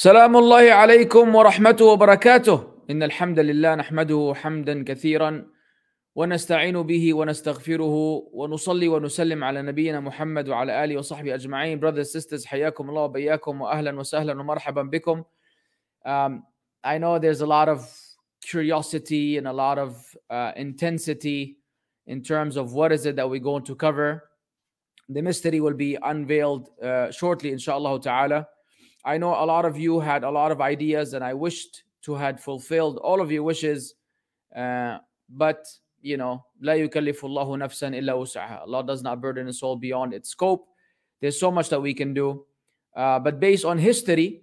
سلام الله عليكم ورحمته وبركاته إن الحمد لله نحمده حمدا كثيرا ونستعين به ونستغفره ونصلي ونسلم على نبينا محمد وعلى آله وصحبه أجمعين brothers sisters حياكم الله وبياكم وأهلا وسهلا ومرحبا بكم um, I know there's a lot of curiosity and a lot of uh, intensity in terms of what is it that we're going to cover the mystery will be unveiled uh, shortly inshallah ta'ala I know a lot of you had a lot of ideas, and I wished to had fulfilled all of your wishes. Uh, but you know, لا يكلف الله نفسا إلا وسعها. Allah does not burden a soul beyond its scope. There's so much that we can do. Uh, but based on history,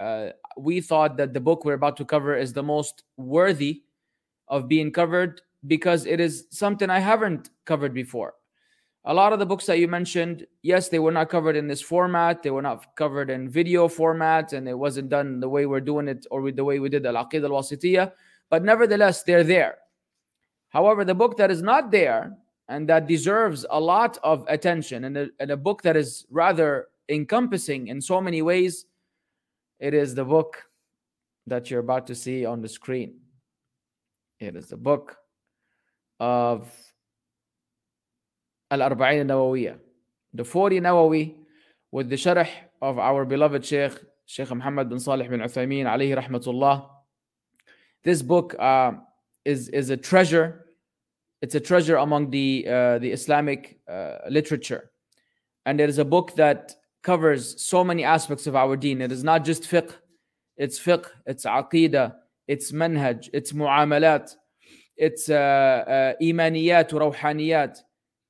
uh, we thought that the book we're about to cover is the most worthy of being covered because it is something I haven't covered before a lot of the books that you mentioned, yes, they were not covered in this format. They were not covered in video format, and it wasn't done the way we're doing it or with the way we did Al Aqid al Wasitiyah. But nevertheless, they're there. However, the book that is not there and that deserves a lot of attention, and a, and a book that is rather encompassing in so many ways, it is the book that you're about to see on the screen. It is the book of Al-Arba'in. The 40 Nawawi with the sharh of our beloved Sheikh, Sheikh Muhammad bin Salih bin Uthaymeen alayhi rahmatullah. This book uh, is, is a treasure. It's a treasure among the, uh, the Islamic uh, literature. And it is a book that covers so many aspects of our deen. It is not just fiqh, it's fiqh, it's aqidah, it's manhaj, it's mu'amalat, it's uh, uh, imaniyat,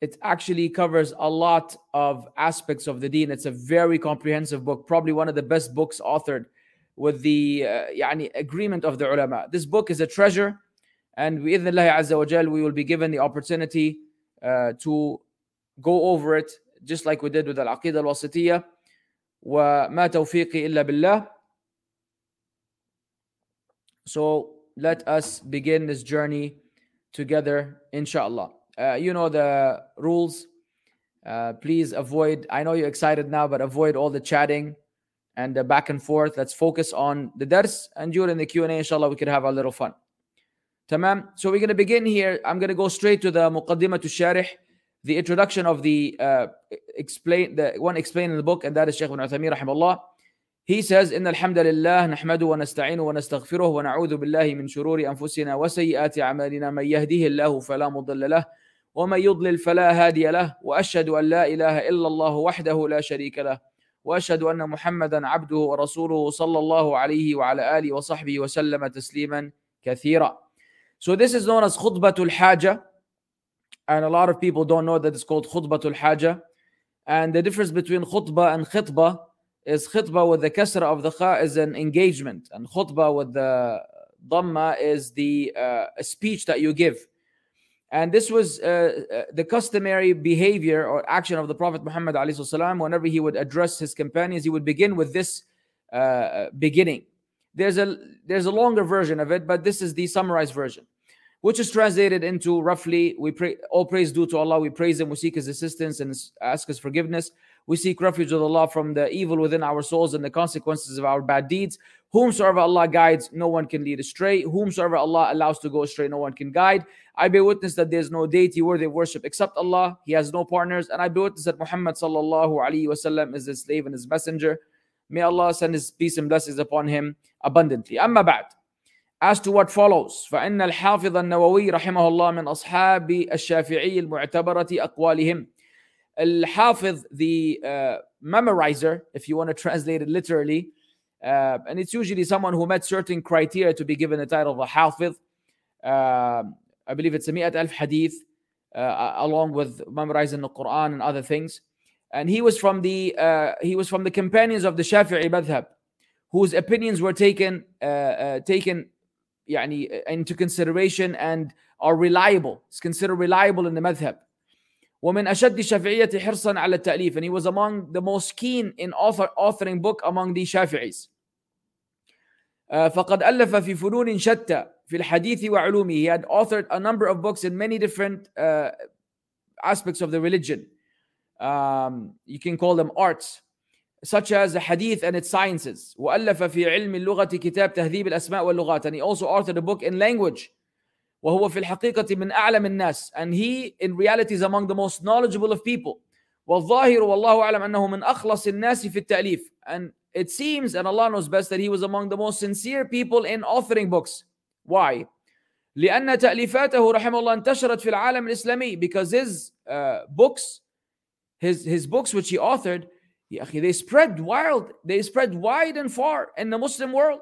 it actually covers a lot of aspects of the deen. It's a very comprehensive book, probably one of the best books authored with the uh, يعني, agreement of the ulama. This book is a treasure, and bi'idhnillah azza wa jal, we will be given the opportunity uh, to go over it, just like we did with Al-Aqidah Al-Wasitiyah. وما توفيقي إلا بالله. So let us begin this journey together, inshallah. Uh, you know the rules. Uh, please avoid. I know you're excited now, but avoid all the chatting and the back and forth. Let's focus on the dars, and during the Q and A, inshallah, we could have a little fun. Tamam. So we're going to begin here. I'm going to go straight to the muqaddimah to sharih, the introduction of the uh, explain the one explained in the book, and that is Shaykh ibn Uthaymeen rahimahullah. He says, إن الحمد لله نحمده ونستعينه ونستغفره ونعوذ بالله من شرور أنفسنا وسيئات أعمالنا من يهده الله فلا مضل له ومن يضلل فلا هادي له واشهد ان لا اله الا الله وحده لا شريك له واشهد ان محمدا عبده ورسوله صلى الله عليه وعلى اله وصحبه وسلم تسليما كثيرا. So this is known as khutbatul haja and a lot of people don't know that it's called khutbatul haja and the difference between khutbah and khitbah is khitbah with the kasra of the kha is an engagement and khutbah with the dhamma is the uh, speech that you give and this was uh, uh, the customary behavior or action of the Prophet Muhammad والسلام, whenever he would address his companions, he would begin with this uh, beginning. There's a there's a longer version of it, but this is the summarized version, which is translated into roughly: We pray all praise due to Allah. We praise Him. We seek His assistance and ask His forgiveness. We seek refuge with Allah from the evil within our souls and the consequences of our bad deeds. Whomsoever Allah guides, no one can lead astray. Whomsoever Allah allows to go astray, no one can guide. I bear witness that there is no deity worthy of worship except Allah. He has no partners. And I bear witness that Muhammad sallallahu alaihi wasallam is his slave and his messenger. May Allah send his peace and blessings upon him abundantly. أما بعد As to what follows فإن الحافظ النووي رحمه الله من أصحاب الشافعي المعتبرة أقوالهم الحافظ the uh, memorizer if you want to translate it literally uh, and it's usually someone who met certain criteria to be given the title of a hafiz uh, I believe it's a mi'at alf hadith uh, along with memorizing the Quran and other things and he was from the uh, he was from the companions of the Shafi'i madhab whose opinions were taken uh, taken يعني, into consideration and are reliable it's considered reliable in the madhab ومن أشد الشافعية حرصا على التأليف and he was among the most keen in author, authoring book among the Shafi'is uh, فقد ألف في فنون شتى في الحديث وعلومه he had authored a number of books in many different uh, aspects of the religion um, you can call them arts such as the hadith and its sciences وألف في علم اللغة كتاب تهذيب الأسماء واللغات and he also authored a book in language وهو في الحقيقة من أعلم الناس and he in reality is among the most knowledgeable of people والظاهر والله أعلم أنه من أخلص الناس في التأليف and it seems and Allah knows best that he was among the most sincere people in authoring books why لأن تأليفاته رحمه الله انتشرت في العالم الإسلامي because his uh, books his his books which he authored يا أخي they spread wild they spread wide and far in the Muslim world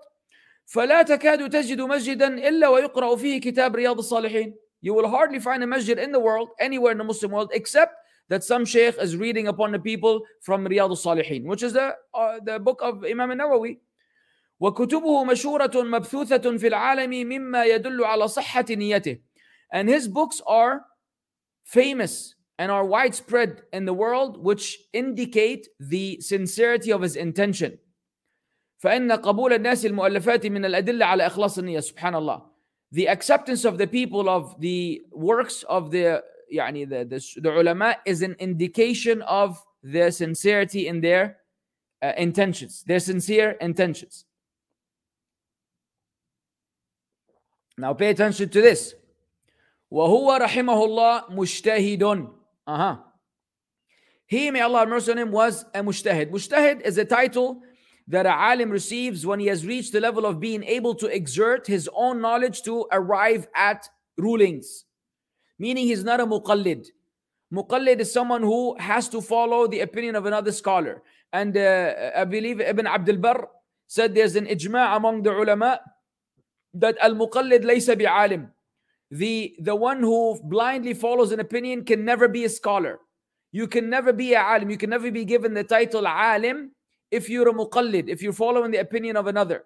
فلا تكاد تجد مسجدا إلا ويقرأ فيه كتاب رياض الصالحين you will hardly find a masjid in the world anywhere in the Muslim world except that some sheikh is reading upon the people from Riyadh al-Salihin which is the, uh, the book of Imam al-Nawawi وكتبه مشهورة مبثوثة في العالم مما يدل على صحة نيته and his books are famous and are widespread in the world which indicate the sincerity of his intention فإن قبول الناس المؤلفات من الأدلة على إخلاص النية سبحان الله the acceptance of the people of the works of the يعني the, the, the ulama is an indication of their sincerity in their uh, intentions their sincere intentions Now pay attention to this. وهو رحمه الله مجتهد. Uh-huh. He, may Allah have mercy on him, was a mujtahid. Mujtahid is a title that a alim receives when he has reached the level of being able to exert his own knowledge to arrive at rulings. Meaning he's not a muqallid. Muqallid is someone who has to follow the opinion of another scholar. And uh, I believe Ibn Abdul Barr said there's an ijma' among the ulama that al-muqallid laysa bi'alim. The, the one who blindly follows an opinion can never be a scholar. You can never be a alim. You can never be given the title alim if you're a muqallid, if you're following the opinion of another.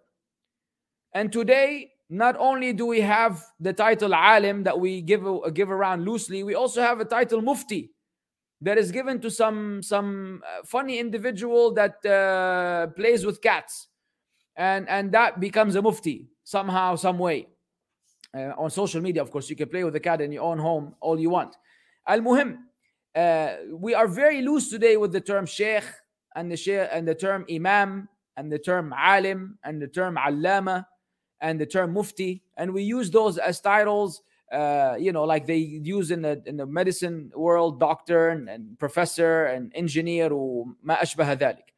And today, not only do we have the title alim that we give, give around loosely, we also have a title mufti that is given to some, some funny individual that uh, plays with cats. And, and that becomes a mufti somehow, some way. Uh, on social media, of course, you can play with the cat in your own home all you want. Al muhim, uh, we are very loose today with the term sheikh and the sheikh and the term imam and the term alim and the term allama and the term mufti, and we use those as titles. Uh, you know, like they use in the in the medicine world, doctor and, and professor and engineer وما أشبه ذلك.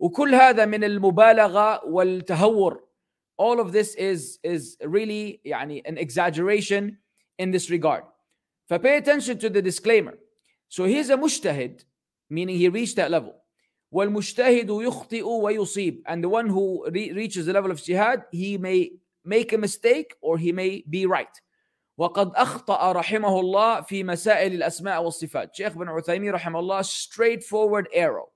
وكل هذا من المبالغة والتهور all of this is is really يعني an exaggeration in this regard. So pay attention to the disclaimer. So he's a mujtahid, meaning he reached that level. والمجتهد يخطئ ويصيب and the one who re- reaches the level of jihad he may make a mistake or he may be right وقد أخطأ رحمه الله في مسائل الأسماء والصفات Sheikh bin Uthaymeen رحمه الله straightforward arrow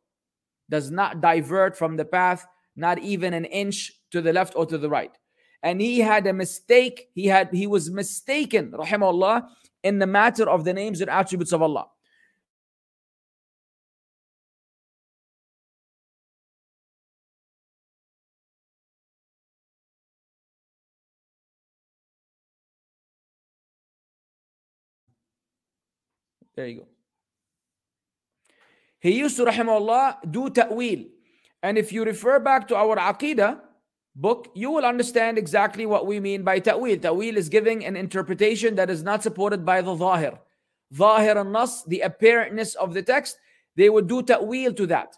does not divert from the path not even an inch to the left or to the right. And he had a mistake. He had he was mistaken, rahimahullah, in the matter of the names and attributes of Allah. There you go. He used to, rahimahullah, do ta'wil. And if you refer back to our Aqidah book, you will understand exactly what we mean by ta'wil. Ta'wil is giving an interpretation that is not supported by the zahir. Zahir and nas, the apparentness of the text, they would do ta'wil to that.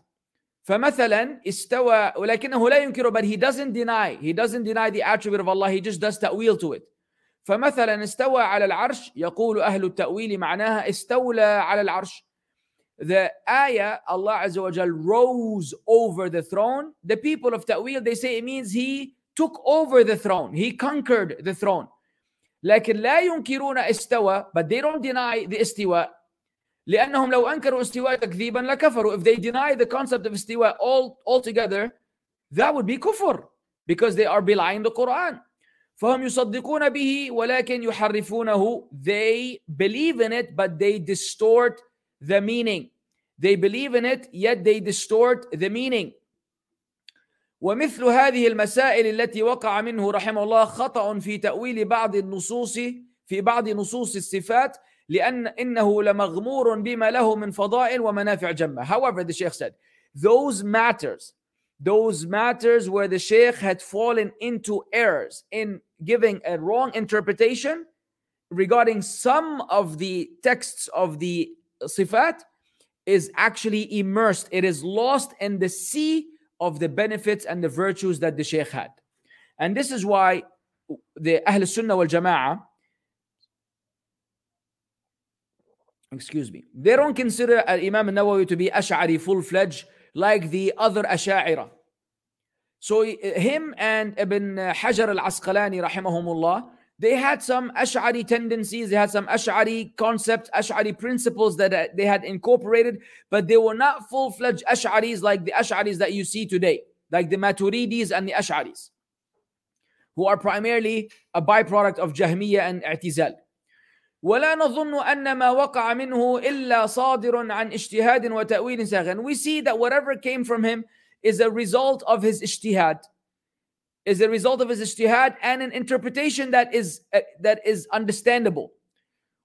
فمثلا استوى ولكنه لا ينكره but he doesn't deny he doesn't deny the attribute of Allah he just does ta'wil to it فمثلا استوى على العرش يقول أهل التأويل معناها استولى على العرش the ayah Allah Azza wa Jal rose over the throne the people of ta'wil they say it means he took over the throne he conquered the throne لكن لا ينكرون استوى but they don't deny the استواء لأنهم لو أنكروا استواء تكذيبا لكفروا if they deny the concept of استواء all altogether that would be kufr because they are belying the Quran فهم يصدقون به ولكن يحرفونه. They believe in it but they distort the meaning. They believe in it yet they distort the meaning. ومثل هذه المسائل التي وقع منه رحمه الله خطأ في تأويل بعض النصوص في بعض نصوص الصفات لأن إنه لمغمور بما له من فضائل ومنافع جمة. However the Sheikh said those matters, those matters where the Sheikh had fallen into errors in giving a wrong interpretation regarding some of the texts of the Sifat, is actually immersed, it is lost in the sea of the benefits and the virtues that the Shaykh had. And this is why the Ahl Sunnah wal jamaa excuse me, they don't consider Imam Nawawi to be Ash'ari full fledged like the other Ash'ira. So him and Ibn Hajar al Asqalani, rahimahumullah, they had some Ash'ari tendencies, they had some Ash'ari concepts, Ash'ari principles that uh, they had incorporated, but they were not full fledged Ash'aris like the Ash'aris that you see today, like the Maturidis and the Ash'aris, who are primarily a byproduct of Jahmiyyah and I'tizal. ولا نظن أن ما وقع منه إلا صادر عن اجتهاد وتأويل ساغن. We see that whatever came from him is a result of his ijtihad is a result of his ijtihad and an interpretation that is uh, that is understandable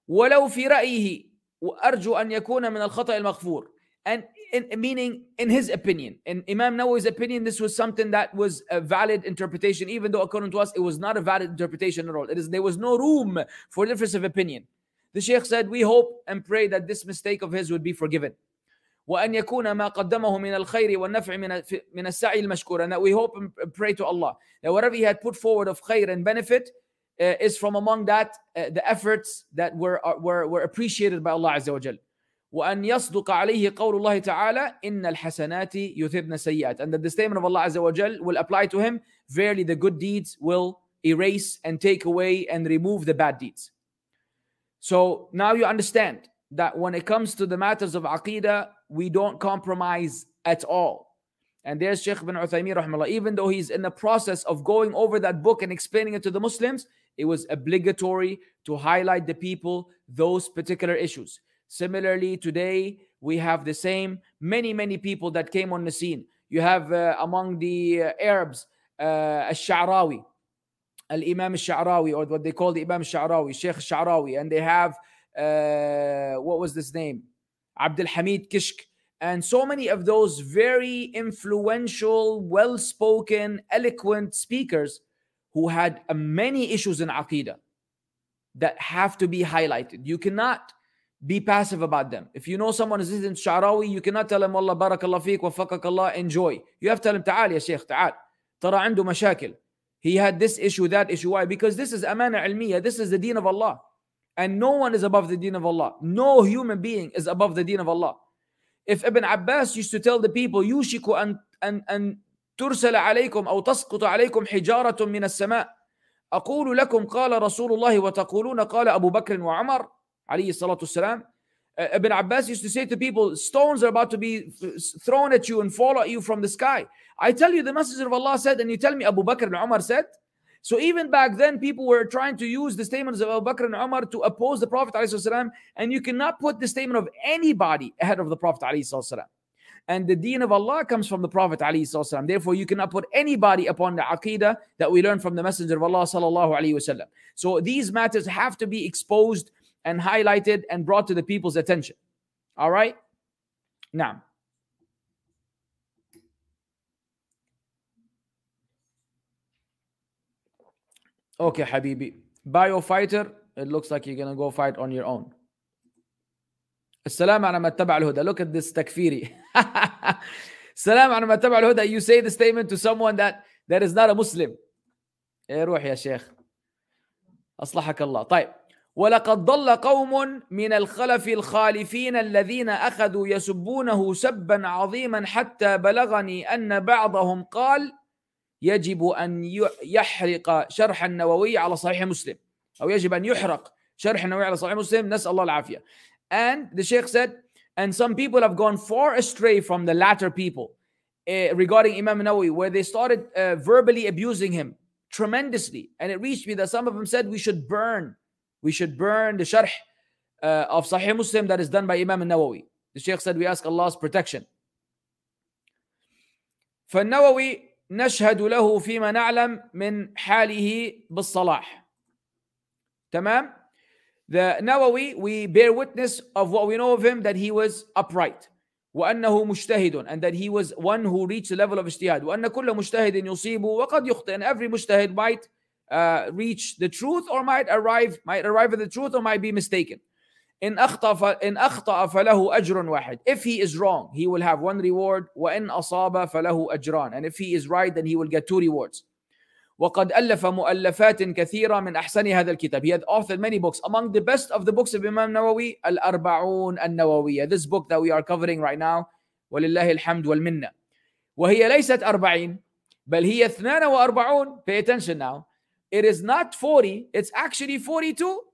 ولو في رأيه وأرجو أن يكون من الخطأ المغفور and in, meaning in his opinion in Imam Nawawi's opinion this was something that was a valid interpretation even though according to us it was not a valid interpretation at all it is there was no room for difference of opinion the Sheikh said we hope and pray that this mistake of his would be forgiven وأن يكون ما قدمه من الخير والنفع من من السعي المشكور and that we hope and pray to Allah that whatever he had put forward of khair and benefit uh, is from among that uh, the efforts that were, uh, were were appreciated by Allah عز وجل وأن يصدق عليه قول الله تعالى إن الحسنات يذهبن السيئات and that the statement of Allah عز وجل will apply to him verily the good deeds will erase and take away and remove the bad deeds so now you understand that when it comes to the matters of aqidah we don't compromise at all. And there's Sheikh bin Uthaymeen rahmallah, even though he's in the process of going over that book and explaining it to the Muslims, it was obligatory to highlight the people those particular issues. Similarly, today we have the same many, many people that came on the scene. You have uh, among the uh, Arabs, uh, Al-Sha'rawi, Al-Imam Al-Sha'rawi, or what they call the Imam Al-Sha'rawi, Sheikh Al-Sha'rawi, and they have, uh, what was this name? Abdul Hamid Kishk, and so many of those very influential, well spoken, eloquent speakers who had uh, many issues in Aqidah that have to be highlighted. You cannot be passive about them. If you know someone is listening Sha'rawi, you cannot tell him, Allah barakallah fik, wafaqakallah, enjoy. You have to tell him, تعال يا شيخ, تعال. ترى عنده مشاكل. He had this issue, that issue. Why? Because this is amana ilmiya. This is the deen of Allah. And no one is above the deen of Allah. No human being is above the deen of Allah. If Ibn Abbas used to tell the people, يوشك أن, أن, أن ترسل عليكم أو تسقط عليكم حجارة من السماء أقول لكم قال رسول الله وتقولون قال أبو بكر وعمر عليه الصلاة والسلام Ibn Abbas used to say to people, stones are about to be thrown at you and fall at you from the sky. I tell you, the Messenger of Allah said, and you tell me Abu Bakr and Umar said, so even back then, people were trying to use the statements of Abu Bakr and Umar to oppose the Prophet ﷺ, and you cannot put the statement of anybody ahead of the Prophet ﷺ. And the deen of Allah comes from the Prophet ﷺ. Therefore, you cannot put anybody upon the aqidah that we learn from the Messenger of Allah sallallahu So these matters have to be exposed and highlighted and brought to the people's attention. All right? Now. Okay, Habibi. Bio fighter, it looks like you're gonna go fight on your own. السلام على من اتبع الهدى. Look at this takfiri. السلام على من اتبع الهدى. You say the statement to someone that that is not a Muslim. ايه روح يا شيخ. أصلحك الله. طيب. ولقد ضل قوم من الخلف الخالفين الذين أخذوا يسبونه سبا عظيما حتى بلغني أن بعضهم قال يجب أن يحرق شرح النووي على صحيح مسلم أو يجب أن يحرق شرح النووي على صحيح مسلم نسأل الله العافية and the Sheikh said and some people have gone far astray from the latter people uh, regarding Imam Nawawi where they started uh, verbally abusing him tremendously and it reached me that some of them said we should burn we should burn the sharh uh, of Sahih Muslim that is done by Imam Nawawi the Sheikh said we ask Allah's protection فالنووي نشهد له فيما نعلم من حاله بالصلاح تمام the Nawawi we bear witness of what we know of him that he was upright وأنه مجتهد and that he was one who reached the level of اجتهاد وأن كل مجتهد يصيب وقد يخطئ and every مجتهد might uh, reach the truth or might arrive might arrive at the truth or might be mistaken إن أخطأ إن أخطأ فله أجر واحد if he is wrong he will have one reward وإن أصاب فله أجران and if he is right then he will get two rewards وقد ألف مؤلفات كثيرة من أحسن هذا الكتاب he had authored many books among the best of the books of Imam Nawawi الأربعون النووية this book that we are covering right now ولله الحمد والمنة وهي ليست أربعين بل هي 42 pay attention now it is not 40 it's actually 42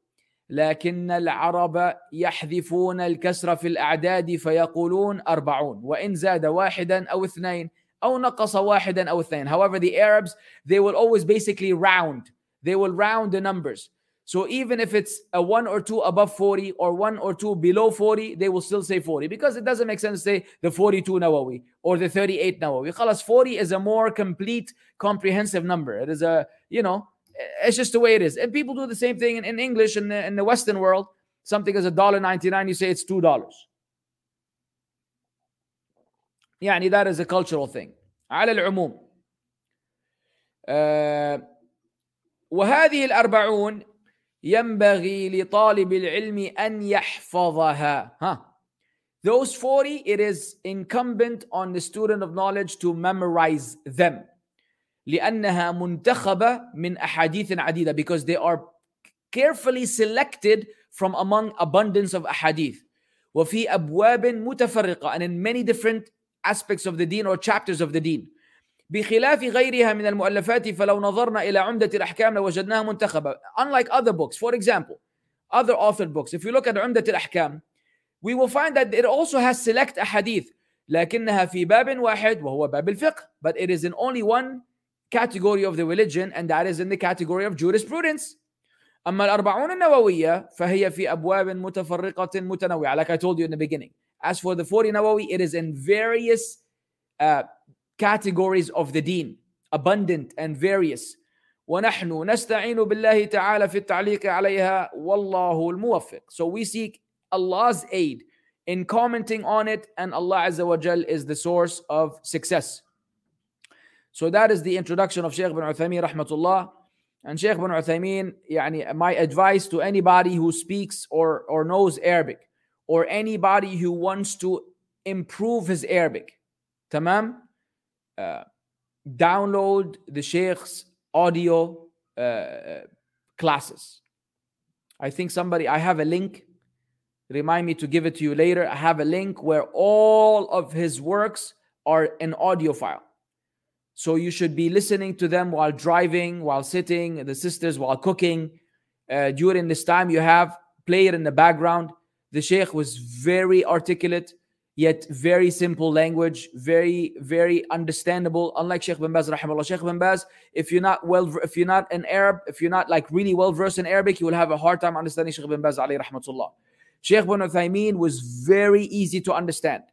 لكن العرب يحذفون الكسر في الأعداد فيقولون أربعون وإن زاد واحدا أو اثنين أو نقص واحدا أو اثنين however the Arabs they will always basically round they will round the numbers so even if it's a one or two above 40 or one or two below 40 they will still say 40 because it doesn't make sense to say the 42 Nawawi or the 38 Nawawi خلاص 40 is a more complete comprehensive number it is a you know it's just the way it is and people do the same thing in, in English in the, in the Western world something is a dollar 99 you say it's two dollars يعني that is a cultural thing على العموم آه وهذه الأربعون ينبغي لطالب العلم أن يحفظها ها those 40 it is incumbent on the student of knowledge to memorize them لأنها منتخبة من أحاديث عديدة because they are carefully selected from among abundance of أحاديث وفي أبواب متفرقة and in many different aspects of the deen or chapters of the deen بخلاف غيرها من المؤلفات فلو نظرنا إلى عمدة الأحكام لوجدناها منتخبة unlike other books for example other authored books if you look at عمدة الأحكام we will find that it also has select أحاديث لكنها في باب واحد وهو باب الفقه but it is in only one category of the religion and that is in the category of jurisprudence أما الأربعون النووية فهي في أبواب متفرقة متنوعة like I told you in the beginning as for the 40 Nawawi it is in various uh, categories of the deen abundant and various ونحن نستعين بالله تعالى في التعليق عليها والله الموفق so we seek Allah's aid in commenting on it and Allah Azza wa Jal is the source of success So that is the introduction of Shaykh bin Uthaymeen rahmatullah. And Shaykh bin Uthaymeen, يعني my advice to anybody who speaks or, or knows Arabic or anybody who wants to improve his Arabic, tamam? Uh, download the Sheikh's audio uh, classes. I think somebody, I have a link. Remind me to give it to you later. I have a link where all of his works are an audio file. So you should be listening to them while driving, while sitting, the sisters while cooking. Uh, during this time, you have play it in the background. The Sheikh was very articulate, yet very simple language, very, very understandable. Unlike Sheikh bin Baz, rahimahullah. Sheikh bin Baz, if you're not well, if you're not an Arab, if you're not like really well versed in Arabic, you will have a hard time understanding Sheikh bin Baz, alayhi rahmatullah. Sheikh bin Uthaymeen was very easy to understand,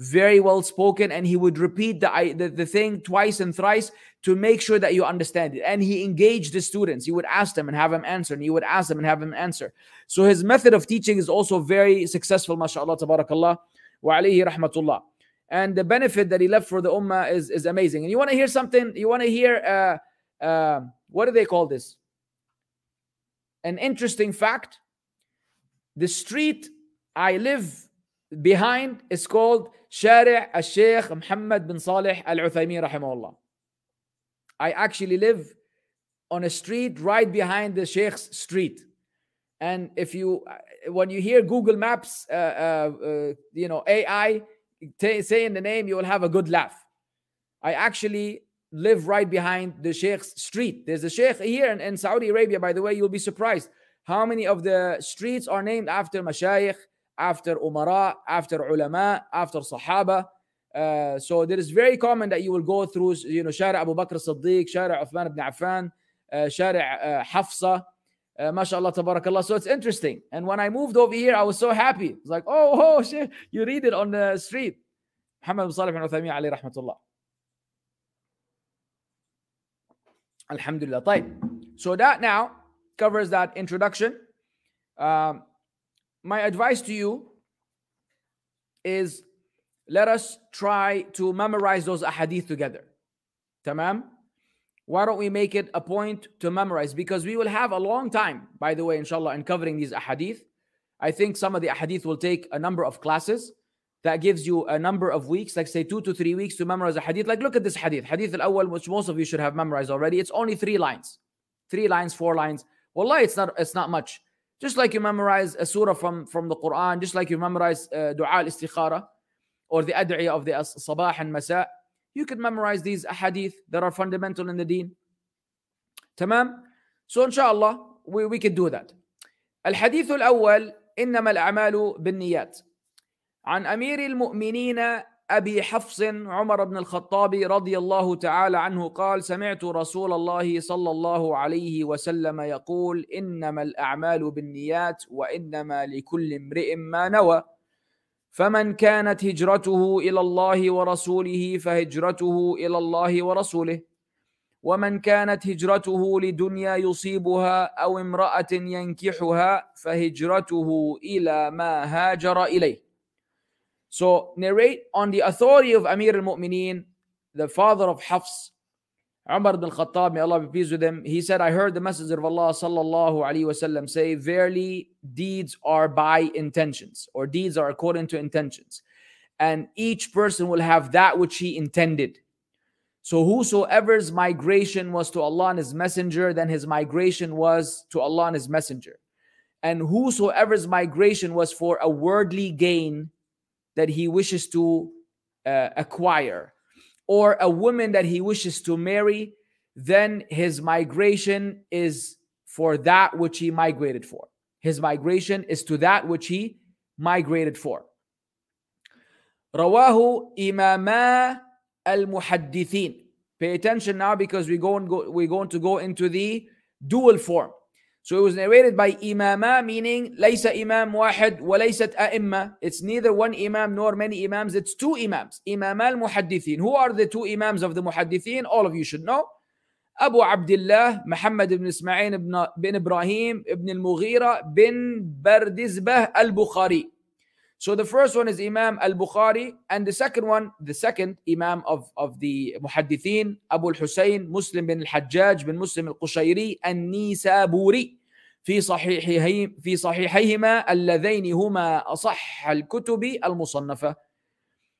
very well spoken and he would repeat the, the, the thing twice and thrice to make sure that you understand it. And he engaged the students. He would ask them and have them answer and he would ask them and have them answer. So his method of teaching is also very successful mashallah tabarakallah wa alayhi rahmatullah. And the benefit that he left for the ummah is, is amazing. And you want to hear something you want to hear uh, uh, what do they call this? An interesting fact? The street i live behind is called Shari' al-Sheikh Muhammad bin Salih al-Uthaymin rahimahullah. I actually live on a street right behind the Sheikh's street. And if you, when you hear Google Maps, uh, uh, uh, you know, AI t- saying the name, you will have a good laugh. I actually live right behind the Sheikh's street. There's a Sheikh here in, in Saudi Arabia, by the way, you'll be surprised how many of the streets are named after Mashayikh, after Umara, after Ulama, after Sahaba. Uh, so it is very common that you will go through, you know, Shari Abu Bakr Siddiq, Shari Uthman ibn Affan, uh, Shari uh, Hafsa, uh, mashallah, tabarakallah. So it's interesting. And when I moved over here, I was so happy. It's like, oh, oh, shit, you read it on the street. Muhammad bin Salih bin Uthaymeen alayhi rahmatullah. Alhamdulillah. طيب. So that now covers that introduction. Um, my advice to you is let us try to memorize those ahadith together. Tamam? Why don't we make it a point to memorize? Because we will have a long time, by the way, inshallah, in covering these ahadith. I think some of the ahadith will take a number of classes. That gives you a number of weeks, like say two to three weeks to memorize a hadith. Like look at this hadith, hadith al-awwal, which most of you should have memorized already. It's only three lines, three lines, four lines. Wallah, it's not, it's not much. Just like you memorize a surah from, from the Quran, just like you memorize uh, dua al-istikhara or the ad'iyah of the sabah and masa, you could memorize these hadith that are fundamental in the deen. Tamam? So inshallah, we, we could do that. الحديث الأول إنما الأعمال بالنيات عن امير المؤمنين أبي حفص عمر بن الخطاب رضي الله تعالى عنه قال سمعت رسول الله صلى الله عليه وسلم يقول إنما الأعمال بالنيات وإنما لكل امرئ ما نوى. فمن كانت هجرته إلى الله ورسوله فهجرته إلى الله ورسوله. ومن كانت هجرته لدنيا يصيبها أو امرأة ينكحها فهجرته إلى ما هاجر إليه. So narrate on the authority of Amir al-Mu'mineen, the father of Hafs, Umar ibn Khattab, may Allah be pleased with him. He said, I heard the Messenger of Allah sallallahu alaihi wasallam say, Verily, deeds are by intentions, or deeds are according to intentions. And each person will have that which he intended. So whosoever's migration was to Allah and His Messenger, then his migration was to Allah and His Messenger. And whosoever's migration was for a worldly gain, that he wishes to uh, acquire or a woman that he wishes to marry, then his migration is for that which he migrated for. His migration is to that which he migrated for. رواه إماما المحدثين. Pay attention now because we go and go, we're going to go into the dual form. So it was narrated by imama, meaning laysa imam wahid wa laysat a'imma. It's neither one imam nor many imams. It's two imams. Imam al-muhaddithin. Who are the two imams of the muhaddithin? All of you should know. Abu Abdullah, Muhammad ibn Ismail ibn, ibn Ibrahim ibn al-Mughira bin Bardizbah al-Bukhari. So the first one is Imam al-Bukhari and the second one, the second Imam of, of the Muhaddithin, Abu al-Husayn, Muslim bin al-Hajjaj bin Muslim al-Qushayri النيسابوري في صحيحه في صحيحيهما اللذين هما أصح الكتب المصنفة.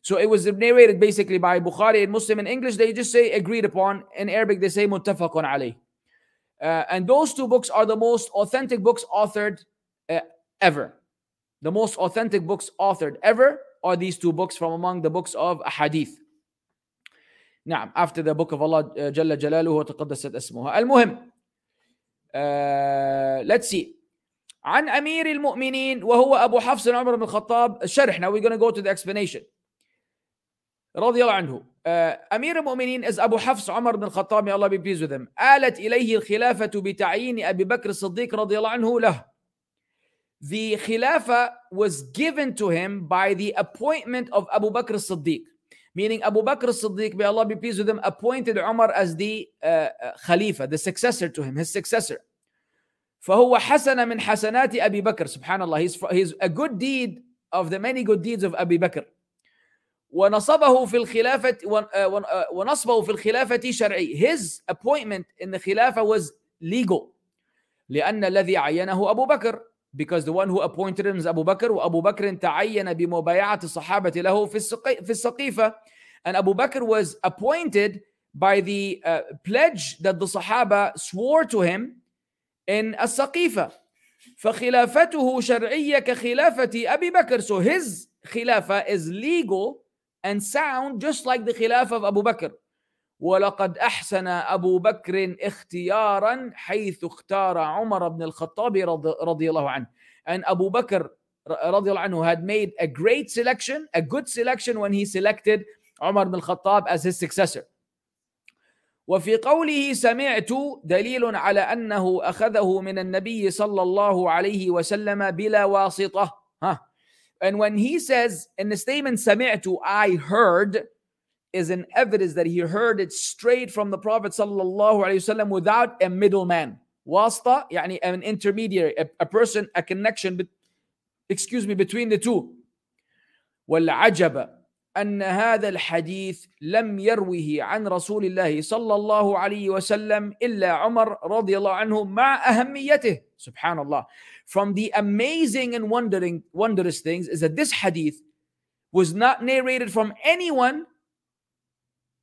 So it was narrated basically by Bukhari and Muslim in English. They just say agreed upon. In Arabic, they say muttafaqun alayh. Uh, and those two books are the most authentic books authored uh, ever. The most authentic books authored ever are these two books from among the books of Hadith. نعم after the book of Allah جل جلاله وتقدست اسمه المهم uh, let's see عن أمير المؤمنين وهو أبو حفص عمر بن الخطاب الشرح now we're going to go to the explanation رضي الله عنه uh, أمير المؤمنين is أبو حفص عمر بن الخطاب may Allah be pleased with him آلت إليه الخلافة بتعيين أبي بكر الصديق رضي الله عنه له the Khilafah was given to him by the appointment of Abu Bakr as-Siddiq. Meaning Abu Bakr as-Siddiq, may Allah be pleased with him, appointed Umar as the uh, uh, Khalifa, the successor to him, his successor. فهو حسن من حسنات أبي بكر سبحان الله he's, he's a good deed of the many good deeds of أبي بكر ونصبه في الخلافة ونصبه في الخلافة شرعي his appointment in the Khilafah was legal لأن الذي عينه أبو بكر because the one who appointed him is Abu Bakr وأبو بكر تعين بمبايعة الصحابة له في في السقيفة and Abu Bakr was appointed by the uh, pledge that the Sahaba swore to him in السقيفة فخلافته شرعية كخلافة أبي بكر so his خلافة is legal and sound just like the خلافة of Abu Bakr ولقد أحسن أبو بكر اختيارا حيث اختار عمر بن الخطاب رضي الله عنه. And Abu Bakr رضي الله عنه had made a great selection a good selection when he selected عمر بن الخطاب as his successor. وفي قوله سمعت دليل على أنه أخذه من النبي صلى الله عليه وسلم بلا واسطة. ها. And when he says in the statement سمعت I heard is an evidence that he heard it straight from the Prophet sallallahu alaihi wasallam without a middleman. Wasta, yani an intermediary, a, a person, a connection, be, excuse me, between the two. والعجب أن هذا الحديث لم يروه عن رسول الله صلى الله عليه وسلم إلا عمر رضي الله عنه مع أهميته سبحان الله From the amazing and wondering, wondrous things is that this hadith was not narrated from anyone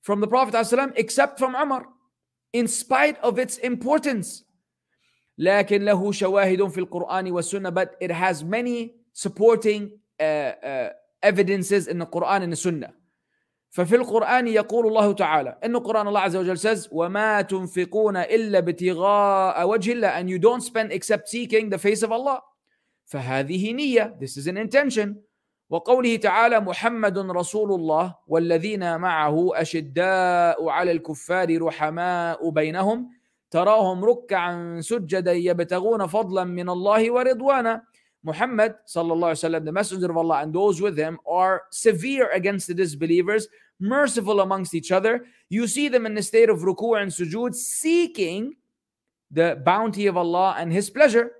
from the Prophet ﷺ except from Umar in spite of its importance لكن له شواهد في القرآن والسنة but it has many supporting uh, uh, evidences in the Quran and the Sunnah ففي القرآن يقول الله تعالى إن القرآن الله عز وجل says وما تنفقون إلا ابتغاء وجه الله and you don't spend except seeking the face of Allah فهذه نية this is an intention وقوله تعالى محمد رسول الله والذين معه أشداء على الكفار رحماء بينهم تراهم ركعا سجدا يبتغون فضلا من الله ورضوانا Muhammad wasallam, the messenger of Allah, and those with him are severe against the disbelievers, merciful amongst each other. You see them in the state of ruku' and sujood, seeking the bounty of Allah and His pleasure.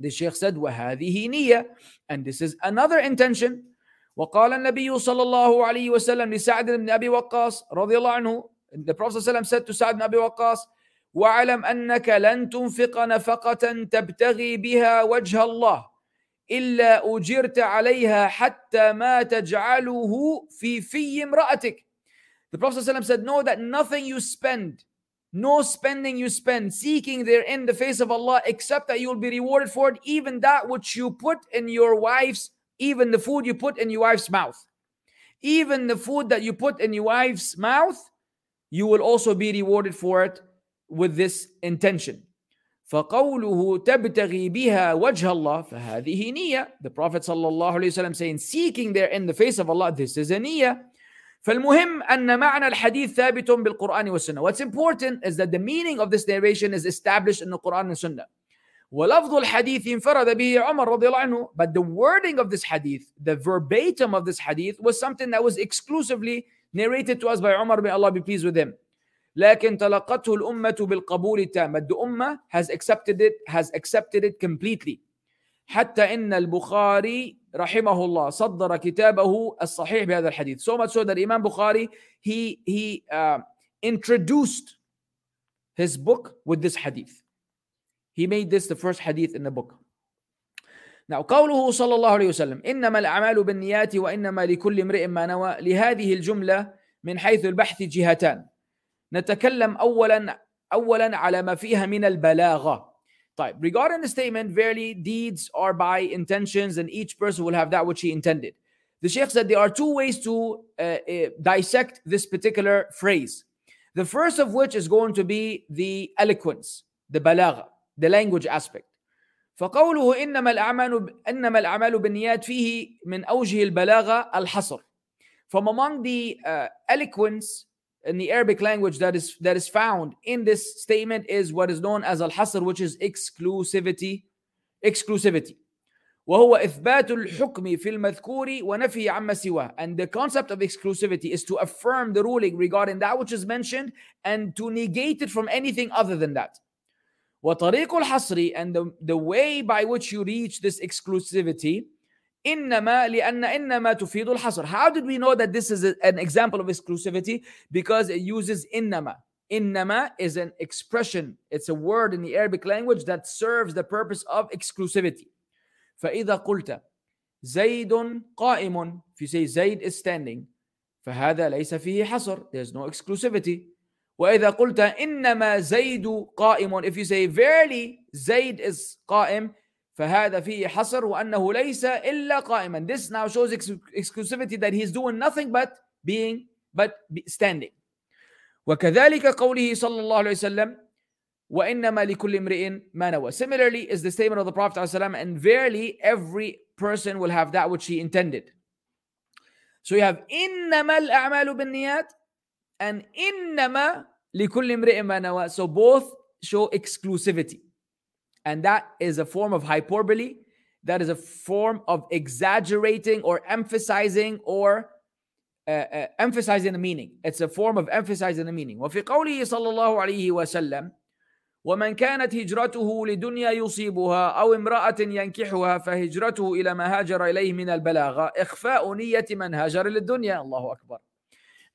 The Shaykh said, وَهَذِهِ نِيَّةٌ And this is another intention. وقال النبي صلى الله عليه وسلم لسعد بن أبي وقاص رضي الله عنه The Prophet ﷺ said to Sa'd ibn Abi Waqqas واعلم أنك لن تنفق نفقة تبتغي بها وجه الله إلا أجرت عليها حتى ما تجعله في في امرأتك The Prophet ﷺ said, Know that nothing you spend, no spending you spend, seeking therein the face of Allah, except that you will be rewarded for it, even that which you put in your wife's, even the food you put in your wife's mouth. Even the food that you put in your wife's mouth, you will also be rewarded for it with this intention. فقوله تبتغي بها وجه الله فهذه نية the Prophet صلى الله عليه وسلم saying seeking there in the face of Allah this is a نية فالمهم أن معنى الحديث ثابت بالقرآن والسنة what's important is that the meaning of this narration is established in the Quran and Sunnah ولفظ الحديث انفرد به عمر رضي الله عنه but the wording of this hadith the verbatim of this hadith was something that was exclusively narrated to us by Umar may Allah be pleased with him لكن تلقته الأمة بالقبول التام the ummah has accepted it has accepted it completely حتى إن البخاري رحمه الله صدر كتابه الصحيح بهذا الحديث. So much so that Imam Bukhari he he uh, introduced his book with this hadith. He made this the first hadith in the book. Now قوله صلى الله عليه وسلم إنما الأعمال بالنيات وإنما لكل امرئ ما نوى لهذه الجملة من حيث البحث جهتان. نتكلم اولا اولا على ما فيها من البلاغة. طيب regarding the statement verily deeds are by intentions and each person will have that which he intended the sheikh said there are two ways to uh, uh, dissect this particular phrase the first of which is going to be the eloquence the balagha the language aspect فقوله انما الاعمال انما الاعمال بالنيات فيه من اوجه البلاغه الحصر from among the uh, eloquence in the Arabic language that is that is found in this statement is what is known as al-hasr which is exclusivity exclusivity وهو إثبات الحكم في المذكور ونفي عما سواه and the concept of exclusivity is to affirm the ruling regarding that which is mentioned and to negate it from anything other than that وطريق الحصر and the, the way by which you reach this exclusivity إنما لأن إنما تفيد الحصر. How did we know that this is a, an example of exclusivity? Because it uses إنما. إنما is an expression. It's a word in the Arabic language that serves the purpose of exclusivity. فإذا قلت زيد قائم if you say زيد is standing فهذا ليس فيه حصر there's no exclusivity وإذا قلت إنما زيد قائم if you say verily زيد is قائم فهذا فيه حصر وأنه ليس إلا قائما this now shows exclusivity that he's doing nothing but being but standing وكذلك قوله صلى الله عليه وسلم وإنما لكل امرئ ما نوى similarly is the statement of the Prophet ﷺ and verily every person will have that which he intended so you have إنما الأعمال بالنيات and إنما لكل امرئ ما نوى so both show exclusivity and that is a form of hyperbole. That is a form of exaggerating or emphasizing or uh, uh, emphasizing the meaning. It's a form of emphasizing the meaning. وفي قوله صلى الله عليه وسلم ومن كانت هجرته لدنيا يصيبها أو امرأة ينكحها فهجرته إلى ما هاجر إليه من البلاغة إخفاء نية من هاجر للدنيا الله أكبر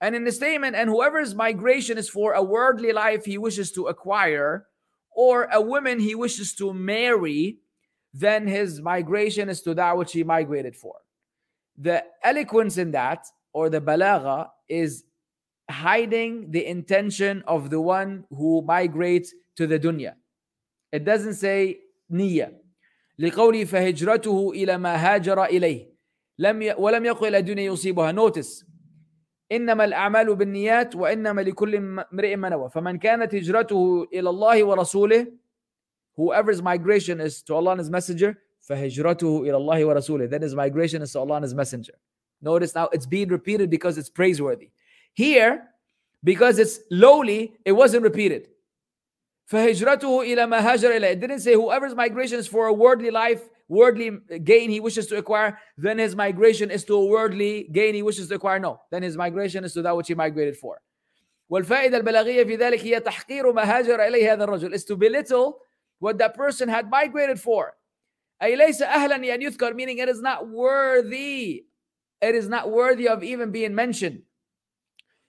And in the statement, and whoever's migration is for a worldly life he wishes to acquire, or a woman he wishes to marry, then his migration is to that which he migrated for. The eloquence in that, or the balagha, is hiding the intention of the one who migrates to the dunya. It doesn't say niyyah. لقوله فهجرته إلى ما هاجر إليه لم ي... ولم يقل إلى الدنيا يصيبها notice إنما الأعمال بالنيات وإنما لكل امرئ ما نوى فمن كانت هجرته إلى الله ورسوله whoever's migration is to Allah and His Messenger فهجرته إلى الله ورسوله then his migration is to Allah and His Messenger notice now it's being repeated because it's praiseworthy here because it's lowly it wasn't repeated فهجرته إلى ما هاجر إليه it didn't say whoever's migration is for a worldly life worldly gain he wishes to acquire, then his migration is to a worldly gain he wishes to acquire. No, then his migration is to that which he migrated for. والفائدة البلاغية في ذلك هي تحقير ما هاجر إليه هذا الرجل is to belittle what that person had migrated for. أي ليس أهلا أن يذكر meaning it is not worthy it is not worthy of even being mentioned.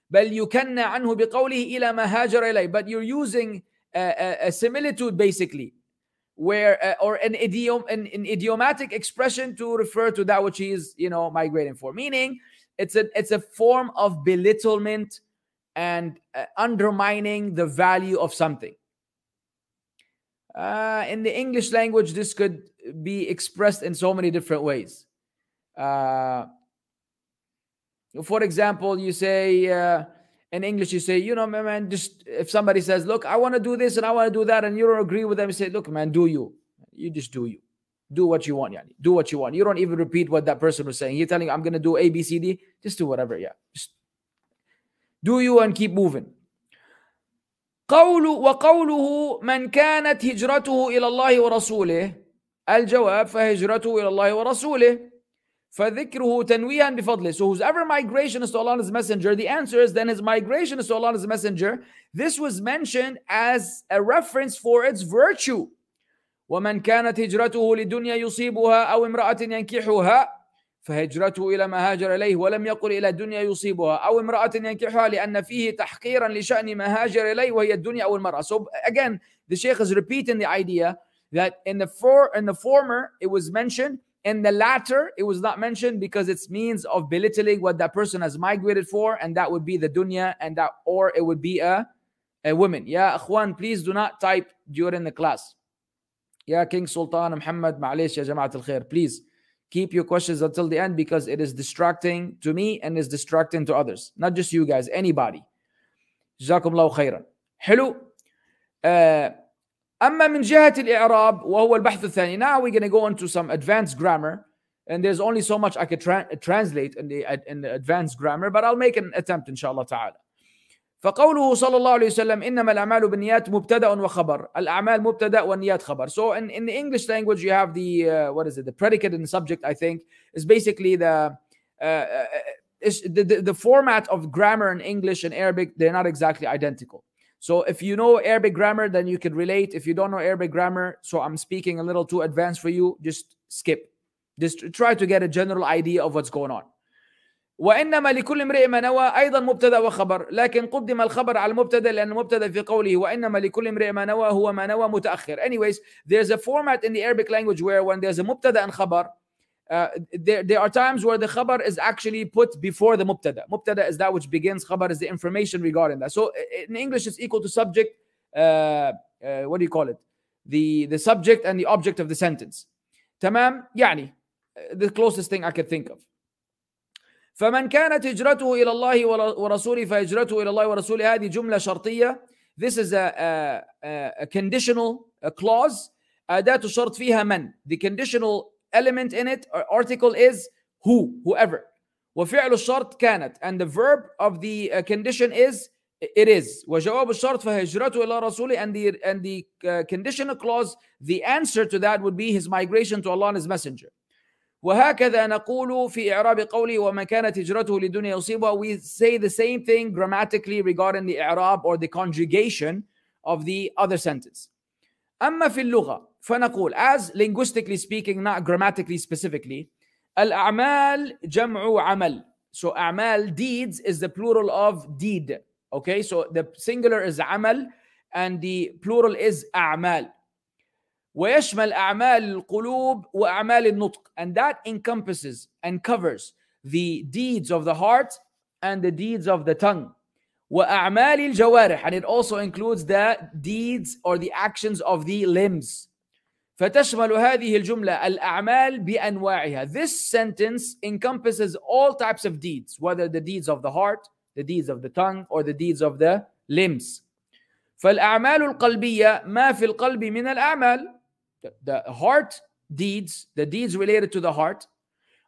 بل يكنى عنه بقوله إلى ما هاجر إليه but you're using a, a, a similitude basically where uh, or an idiom an, an, idiomatic expression to refer to that which he is you know migrating for. Meaning it's a it's a form of belittlement and uh, undermining the value of something. Uh, in the english language this could be expressed in so many different ways. Uh, for example you say uh, in English, you say, you know, man, just if somebody says, look, I want to do this and I want to do that, and you don't agree with them, you say, look, man, do you. You just do you. Do what you want, yani. Do what you want. You don't even repeat what that person was saying. You're telling, I'm going to do A, B, C, D. Just do whatever, yeah. Just do you and keep moving. قول وقوله من كانت هجرته إلى الله ورسوله الجواب فهجرته إلى الله ورسوله فذكره تنويها بفضله. So whoever migration is to Allah and His Messenger, the answer is then his migration is to Allah and His Messenger. This was mentioned as a reference for its virtue. ومن كانت هجرته لدنيا يصيبها أو امرأة ينكحها فهجرته إلى ما هاجر إليه ولم يقل إلى الدنيا يصيبها أو امرأة ينكحها لأن فيه تحقيرا لشأن ما هاجر إليه وهي الدنيا أو المرأة. So again, the Sheikh is repeating the idea that in the for in the former it was mentioned in the latter, it was not mentioned because it's means of belittling what that person has migrated for, and that would be the dunya, and that or it would be a, a woman. Yeah, akhwan, please do not type during the class. Yeah, King Sultan Muhammad, ma'alish ya jama'at al khair. Please keep your questions until the end because it is distracting to me and is distracting to others. Not just you guys, anybody. جزاكم الله خيرا. حلو. Uh, أما من جهة الإعراب وهو البحث الثاني now we're going to go into some advanced grammar and there's only so much I could tra translate in the, in the advanced grammar but I'll make an attempt إن شاء الله تعالى فقوله صلى الله عليه وسلم إنما الأعمال بالنيات مبتدأ وخبر الأعمال مبتدأ والنيات خبر so in, in the English language you have the uh, what is it the predicate and the subject I think is basically the uh, uh, the, the, the format of grammar in English and Arabic they're not exactly identical so if you know Arabic grammar, then you can relate. If you don't know Arabic grammar, so I'm speaking a little too advanced for you, just skip. Just try to get a general idea of what's going on. وإنما لكل امرئ ما نوى أيضا مبتدأ وخبر لكن قدم الخبر على المبتدأ لأن المبتدأ في قوله وإنما لكل امرئ ما نوى هو ما نوى متأخر anyways there's a format in the Arabic language where when there's a مبتدأ and خبر uh, there, there are times where the khabar is actually put before the mubtada. Mubtada is that which begins, khabar is the information regarding that. So in English, it's equal to subject, uh, uh, what do you call it? The, the subject and the object of the sentence. تمام يعني the closest thing I could think of. فمن كانت هجرته إلى الله ورسوله فهجرته إلى الله ورسوله هذه جملة شرطية. This is a, a, a conditional a clause. أداة الشرط فيها من. The conditional element in it or article is who whoever وفعل الشرط كانت and the verb of the uh, condition is it is وجواب الشرط فهجرته إلى رسوله and the and the uh, conditional clause the answer to that would be his migration to Allah and his messenger وهكذا نقول في إعراب قولي وما كانت هجرته لدنيا يصيبها we say the same thing grammatically regarding the إعراب or the conjugation of the other sentence أما في اللغة فنقول as linguistically speaking not grammatically specifically الأعمال جمع عمل so أعمال deeds is the plural of deed okay so the singular is عمل and the plural is أعمال ويشمل أعمال القلوب وأعمال النطق and that encompasses and covers the deeds of the heart and the deeds of the tongue وأعمال الجوارح and it also includes the deeds or the actions of the limbs فتشمل هذه الجملة الأعمال بأنواعها This sentence encompasses all types of deeds whether the deeds of the heart the deeds of the tongue or the deeds of the limbs فالأعمال القلبية ما في القلب من الأعمال the heart deeds the deeds related to the heart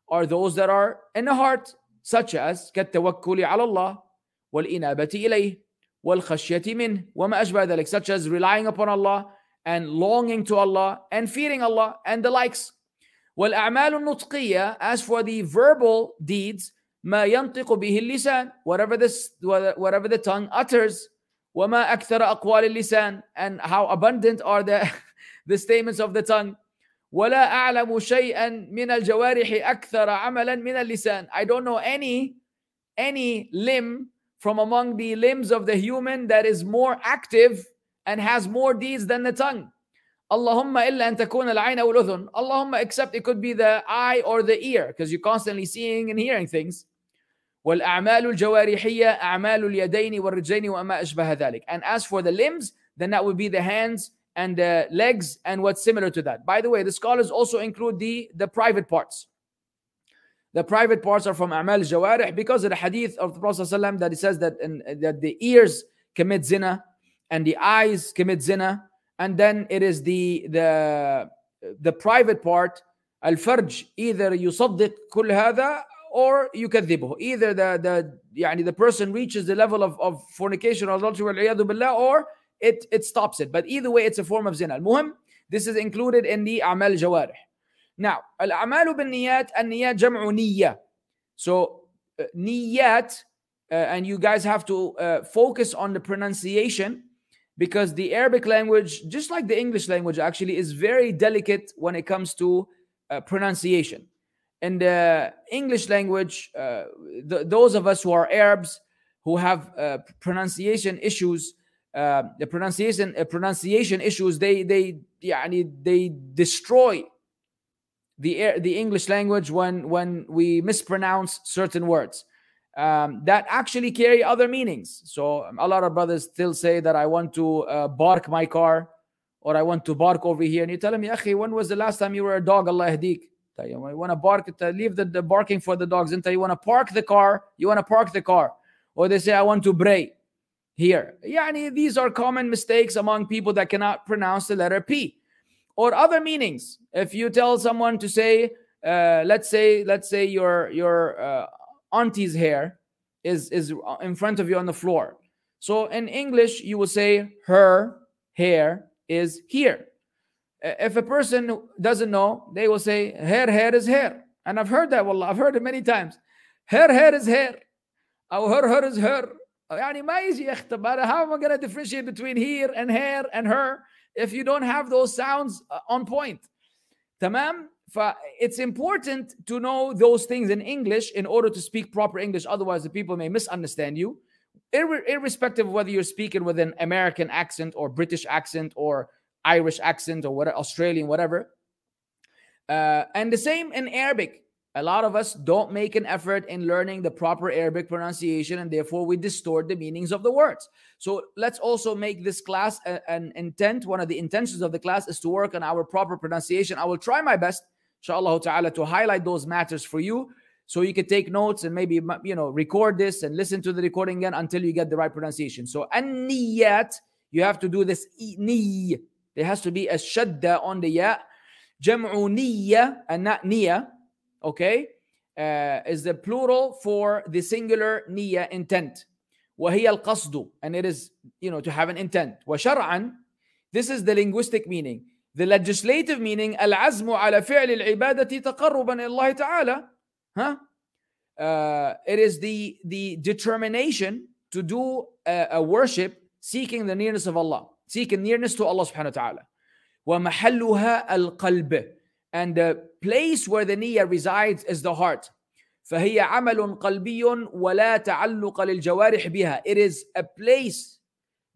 are those that are in the heart such as كالتوكل على الله والإنابة إليه والخشية منه وما أشبه ذلك such as relying upon Allah and longing to Allah and fearing Allah and the likes والأعمال النطقية as for the verbal deeds ما ينطق به اللسان whatever this whatever the tongue utters وما أكثر أقوال اللسان and how abundant are the the statements of the tongue ولا أعلم شيئا من الجوارح أكثر عملا من اللسان I don't know any any limb from among the limbs of the human that is more active and has more deeds than the tongue. Allahumma illa أن تكون العين أو الأذن. Allahumma except it could be the eye or the ear because you're constantly seeing and hearing things. والأعمال الجوارحية أعمال اليدين والرجلين وما أشبه ذلك. And as for the limbs, then that would be the hands and the legs and what's similar to that. By the way, the scholars also include the, the private parts. The private parts are from A'mal Jawarih because of the hadith of the Prophet ﷺ that it says that, in, that the ears commit zina and the eyes commit zina. And then it is the the the private part, al-farj, either يصدق كل هذا or يكذبه. Either the the يعني the person reaches the level of, of fornication or adultery بالله, or it, it stops it. But either way, it's a form of zina. المهم, this is included in the أعمال الجوارح. Now, al-a'malu bin-niyat, al-niyat jam'u niyya. So, uh, niyat, uh, and you guys have to uh, focus on the pronunciation because the Arabic language, just like the English language, actually is very delicate when it comes to uh, pronunciation. In the English language, uh, those of us who are Arabs who have uh, pronunciation issues, uh, the pronunciation uh, pronunciation issues, they they yeah, they destroy the the English language when when we mispronounce certain words. Um, that actually carry other meanings. So um, a lot of brothers still say that I want to uh, bark my car or I want to bark over here. And you tell them, Akhi, when was the last time you were a dog? Allah yahdik. You want to bark, leave the, the barking for the dogs. Until you want to park the car, you want to park the car. Or they say, I want to bray here. Yani, these are common mistakes among people that cannot pronounce the letter P or other meanings If you tell someone to say, uh, let's say, let's say your your uh, auntie's hair is is in front of you on the floor. So in English, you will say her hair is here. If a person doesn't know, they will say her hair is hair. And I've heard that, well, I've heard it many times. Her hair is hair. Or her hair is her. يعني ما يجي how am I going to differentiate between here and hair and her if you don't have those sounds uh, on point تمام it's important to know those things in English in order to speak proper English otherwise the people may misunderstand you Ir- irrespective of whether you're speaking with an American accent or British accent or Irish accent or whatever Australian whatever uh, and the same in Arabic a lot of us don't make an effort in learning the proper Arabic pronunciation, and therefore we distort the meanings of the words. So let's also make this class an intent. One of the intentions of the class is to work on our proper pronunciation. I will try my best, inshallah ta'ala, to highlight those matters for you so you can take notes and maybe you know record this and listen to the recording again until you get the right pronunciation. So an-niyat, you have to do this ni. There has to be a shadda on the ya. Jam'u niyya and not niya okay, uh, is the plural for the singular niya intent. وهي القصد and it is you know to have an intent وشرعا this is the linguistic meaning the legislative meaning العزم على فعل العبادة تقربا إلى الله تعالى huh? Uh, it is the the determination to do a, a, worship seeking the nearness of Allah seeking nearness to Allah subhanahu wa ta'ala ومحلها القلب and the place where the niyyah resides is the heart. فهي عمل قلبي ولا تعلق للجوارح بها. It is a place,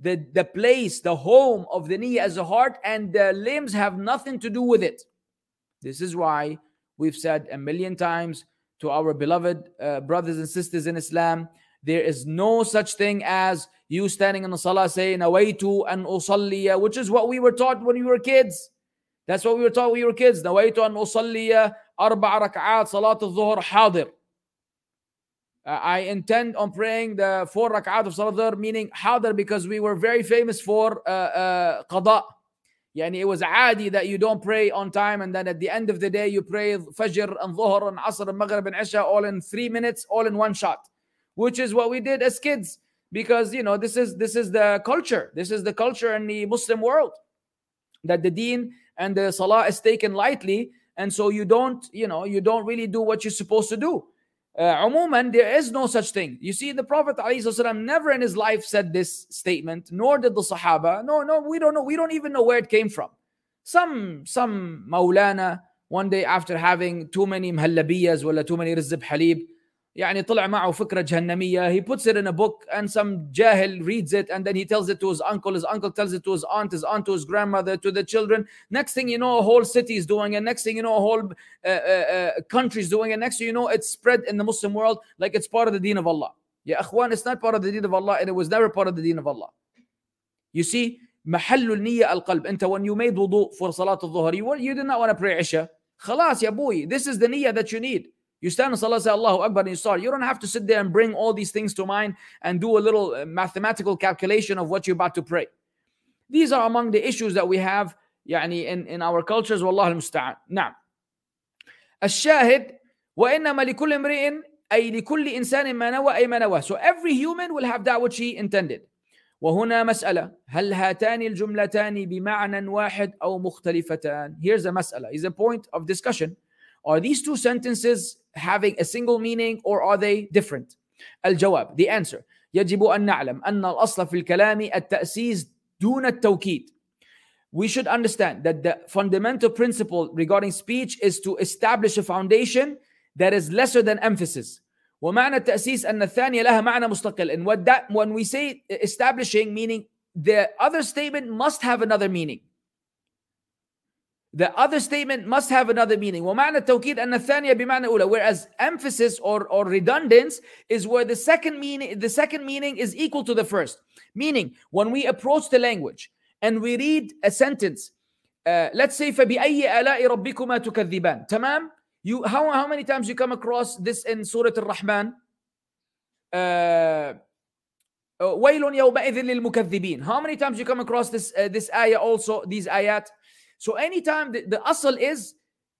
the, the place, the home of the nia is the heart and the limbs have nothing to do with it. This is why we've said a million times to our beloved uh, brothers and sisters in Islam, there is no such thing as you standing in the salah saying, Nawaitu and usalliya, which is what we were taught when we were kids that's what we were taught when we were kids. nawaitu an usalliya arba rak'at salat al-dhuhr hadir uh, I intend on praying the four rak'at of Salat Dhuhr, meaning hadir, because we were very famous for uh, uh, qada. Yani it was adi that you don't pray on time and then at the end of the day you pray Fajr and Dhuhr and Asr and Maghrib and Isha all in three minutes, all in one shot, which is what we did as kids because you know this is this is the culture, this is the culture in the Muslim world that the Deen and the Salah is taken lightly, and so you don't you know you don't really do what you're supposed to do. Uh, umuman, there is no such thing. You see, the Prophet ﷺ never in his life said this statement, nor did the Sahaba. No, no, we don't know. We don't even know where it came from. Some some Maulana one day after having too many mhallabiyas or too many rizib halib, يعني طلع معه فكرة جهنمية he puts it in a book and some jahil reads it and then he tells it to his uncle his uncle tells it to his aunt his aunt to his grandmother to the children next thing you know a whole city is doing it next thing you know a whole uh, uh, uh, country is doing it next thing you know it's spread in the Muslim world like it's part of the deen of Allah yeah akhwan it's not part of the deen of Allah and it was never part of the deen of Allah you see محل النية القلب انت when you made wudu for salat al-dhuhr you, you did not want to pray Isha خلاص يا boy this is the niyyah that you need you stand in salah, say Allahu Akbar, and you start. You don't have to sit there and bring all these things to mind and do a little uh, mathematical calculation of what you're about to pray. These are among the issues that we have يعني in, in our cultures والله المستعان. نعم. الشاهد وإنما لكل امرئ أي لكل إنسان ما نوى أي ما نواه. So every human will have that which he intended. وهنا مسألة هل هاتان الجملتان بمعنى واحد أو مختلفتان؟ Here's a مسألة. Is a point of discussion. Are these two sentences having a single meaning or are they different? الجواب the answer يجب أن نعلم أن الأصل في الكلام التأسيس دون التوكيد we should understand that the fundamental principle regarding speech is to establish a foundation that is lesser than emphasis ومعنى التأسيس أن الثانية لها معنى مستقل and what that when we say establishing meaning the other statement must have another meaning the other statement must have another meaning ومعنى التوكيد أن الثانية بمعنى أولى whereas emphasis or, or redundance is where the second meaning the second meaning is equal to the first meaning when we approach the language and we read a sentence uh, let's say فبأي آلاء ربكما تكذبان تمام you how, how many times you come across this in Surah Al-Rahman uh, ويل يومئذ للمكذبين how many times you come across this uh, this ayah also these ayat So anytime the, the asal is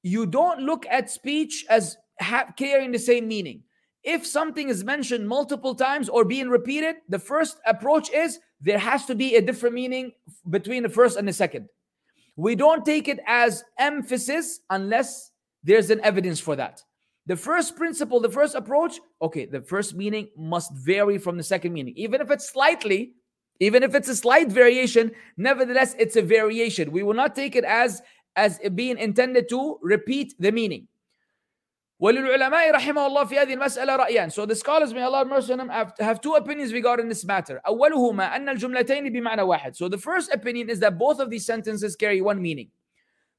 you don't look at speech as ha- carrying the same meaning. If something is mentioned multiple times or being repeated, the first approach is there has to be a different meaning between the first and the second. We don't take it as emphasis unless there's an evidence for that. The first principle, the first approach, okay, the first meaning must vary from the second meaning. Even if it's slightly, even if it's a slight variation, nevertheless, it's a variation. We will not take it as, as being intended to repeat the meaning. وللعلماء رحمه الله في هذه المسألة رأيان. So the scholars, may Allah mercy on them, have, have two opinions regarding this matter. أولهما أن الجملتين بمعنى واحد. So the first opinion is that both of these sentences carry one meaning.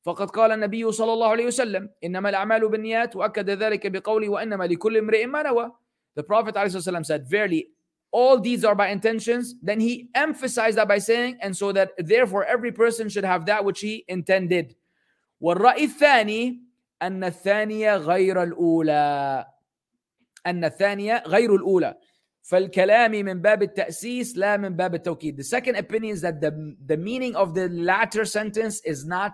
فقد قال النبي صلى الله عليه وسلم إنما الأعمال بالنيات وأكد ذلك بقوله وإنما لكل امرئ ما نوى. The Prophet ﷺ said, Verily, all these are by intentions, then he emphasized that by saying, and so that therefore every person should have that which he intended. والرأي الثاني أن الثانية غير الأولى أن الثانية غير الأولى فالكلام من باب التأسيس لا من باب التوكيد. The second opinion is that the, the meaning of the latter sentence is not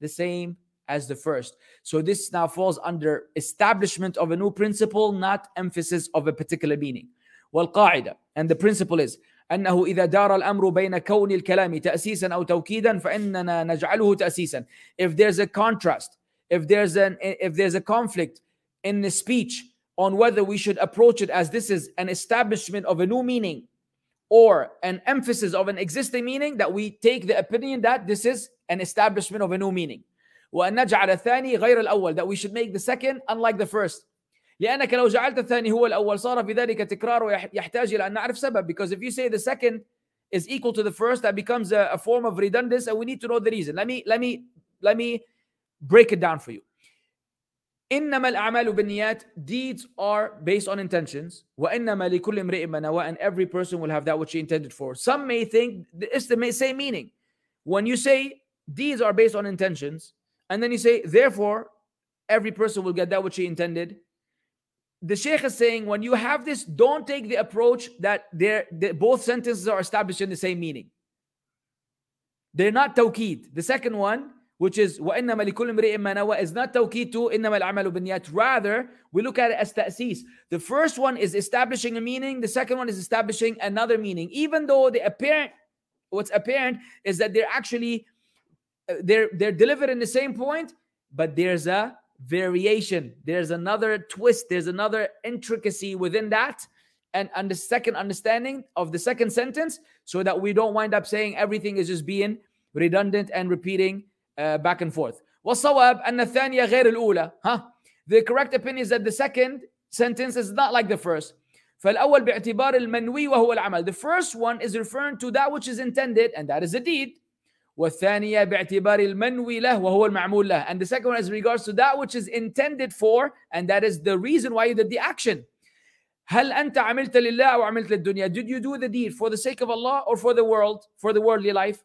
the same as the first. So this now falls under establishment of a new principle, not emphasis of a particular meaning. والقاعدة and the principle is أنه إذا دار الأمر بين كون الكلام تأسيسا أو توكيدا فإننا نجعله تأسيسا if there's a contrast if there's an if there's a conflict in the speech on whether we should approach it as this is an establishment of a new meaning or an emphasis of an existing meaning that we take the opinion that this is an establishment of a new meaning وأن نجعل الثاني غير الأول that we should make the second unlike the first لأنك لو جعلت الثاني هو الأول صار في ذلك تكرار ويحتاج إلى أن نعرف سبب because if you say the second is equal to the first that becomes a, a form of redundancy and we need to know the reason let me let me let me break it down for you إنما الأعمال بالنيات deeds are based on intentions وإنما لكل امرئ ما نوى and every person will have that which he intended for some may think it's the same meaning when you say deeds are based on intentions and then you say therefore every person will get that which he intended the sheikh is saying when you have this, don't take the approach that they're, that both sentences are established in the same meaning. They're not tawkid. The second one, which is وَإِنَّمَا لِكُلِّ امْرِئٍ مَا is not tawkid to إِنَّمَا الْعَمَلُ بِالنِّيَّاتِ Rather, we look at it as ta'sis. The first one is establishing a meaning. The second one is establishing another meaning. Even though the apparent, what's apparent is that they're actually, uh, they're, they're delivered in the same point, but there's a variation there's another twist there's another intricacy within that and, and the second understanding of the second sentence so that we don't wind up saying everything is just being redundant and repeating uh, back and forth والصواب أن الثانية غير الأولى ها the correct opinion is that the second sentence is not like the first فالأول باعتبار المنوي وهو العمل the first one is referring to that which is intended and that is a deed والثانية باعتبار المنوي له وهو المعمول له and the second one is regards to that which is intended for and that is the reason why you did the action هل أنت عملت لله أو عملت للدنيا did you do the deed for the sake of Allah or for the world for the worldly life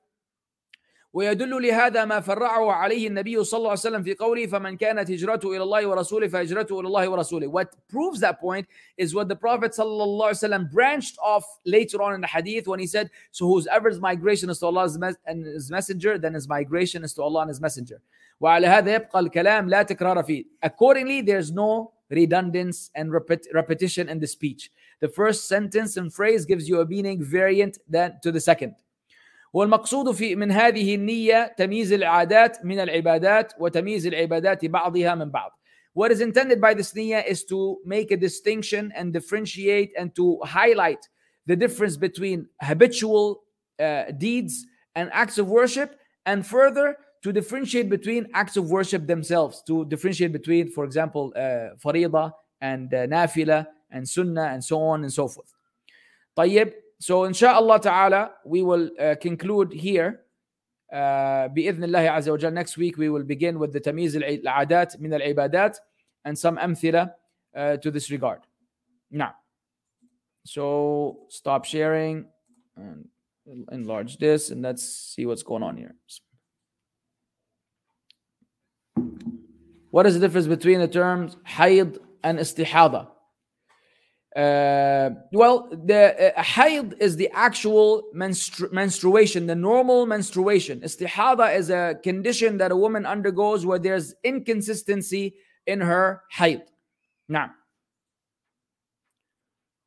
ويدل لهذا ما فرعه عليه النبي صلى الله عليه وسلم في قوله فمن كانت هجرته الى الله ورسوله فهجرته الى الله ورسوله. What proves that point is what the Prophet صلى الله عليه وسلم branched off later on in the hadith when he said, "So whoever's migration is to Allah and His Messenger, then his migration is to Allah and His Messenger." وعلى هذا يبقى الكلام لا تكرار فيه. Accordingly, there's no redundance and repetition in the speech. The first sentence and phrase gives you a meaning variant than to the second. والمقصود في من هذه النية تمييز العادات من العبادات وتمييز العبادات بعضها من بعض. What is intended by this niyyah is to make a distinction and differentiate and to highlight the difference between habitual uh, deeds and acts of worship and further to differentiate between acts of worship themselves to differentiate between for example uh, farida and uh, nafila and sunnah and so on and so forth طيب so inshallah ta'ala we will uh, conclude here uh, بإذن الله عز وجل next week we will begin with the تمييز العادات من العبادات and some أمثلة uh, to this regard now so stop sharing and enlarge this and let's see what's going on here what is the difference between the terms hayd and istihada uh, well, the uh, hayd is the actual menstru- menstruation, the normal menstruation. Istihada is a condition that a woman undergoes where there's inconsistency in her hayd. Now,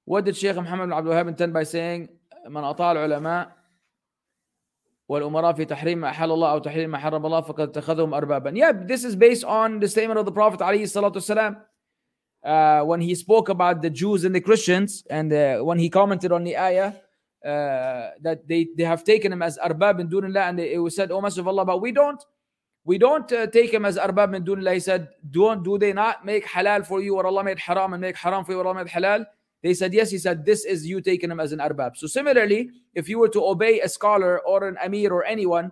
what did Sheikh Muhammad bin Abdul Wahab intend by saying, من أطاع العلماء والأمراء في تحريم ما أحل الله أو تحريم ما حرم الله فقد اتخذهم أربابا. Yeah, this is based on the statement of the Prophet عليه الصلاة والسلام uh, when he spoke about the Jews and the Christians, and uh, when he commented on the ayah uh, that they, they have taken him as arbab in dunillah, and it was said, "O Messenger of Allah," but we don't, we don't uh, take him as arbab in dunillah. He said, "Don't do they not make halal for you, or Allah made haram, and make haram for you, Allah made halal?" They said, "Yes." He said, "This is you taking him as an arbab." So similarly, if you were to obey a scholar or an amir or anyone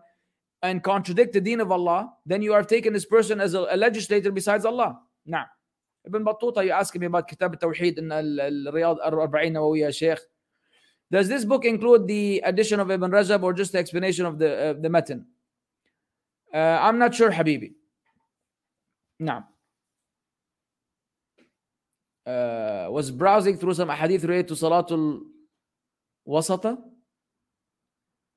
and contradict the deen of Allah, then you are taking this person as a, a legislator besides Allah. Now. ابن بطوطة you ask me about كتاب التوحيد ان الرياض الأربعين نووية شيخ Does this book include the addition of Ibn Rajab or just the explanation of the, uh, the matan? Uh, I'm not sure حبيبي نعم uh, was browsing through some hadith related to صلاة الوسطة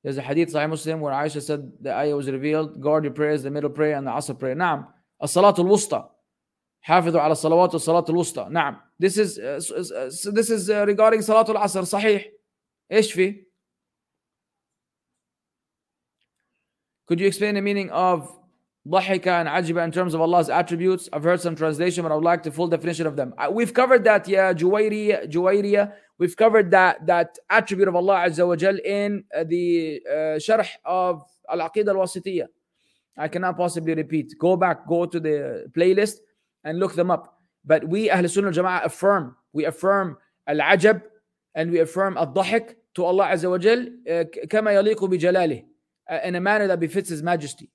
There's a hadith Sahih Muslim where Aisha said the ayah was revealed guard your prayers, the middle prayer and the asr prayer نعم الصلاة الوسطى حافظوا على الصلوات والصلاة الوسطى نعم this is uh, this is uh, regarding صلاة العصر صحيح ايش في could you explain the meaning of ضحك and عجب in terms of Allah's attributes I've heard some translation but I would like the full definition of them we've covered that yeah جويرية جويرية we've covered that that attribute of Allah عز وجل in the uh, شرح of العقيدة الواسطية I cannot possibly repeat. Go back, go to the playlist and look them up. But we Ahl Sunnah Jama'ah affirm, we affirm Al-Ajab and we affirm Al-Dahik to Allah Azza wa Jal uh, كما يليق بجلاله uh, in a manner that befits His Majesty.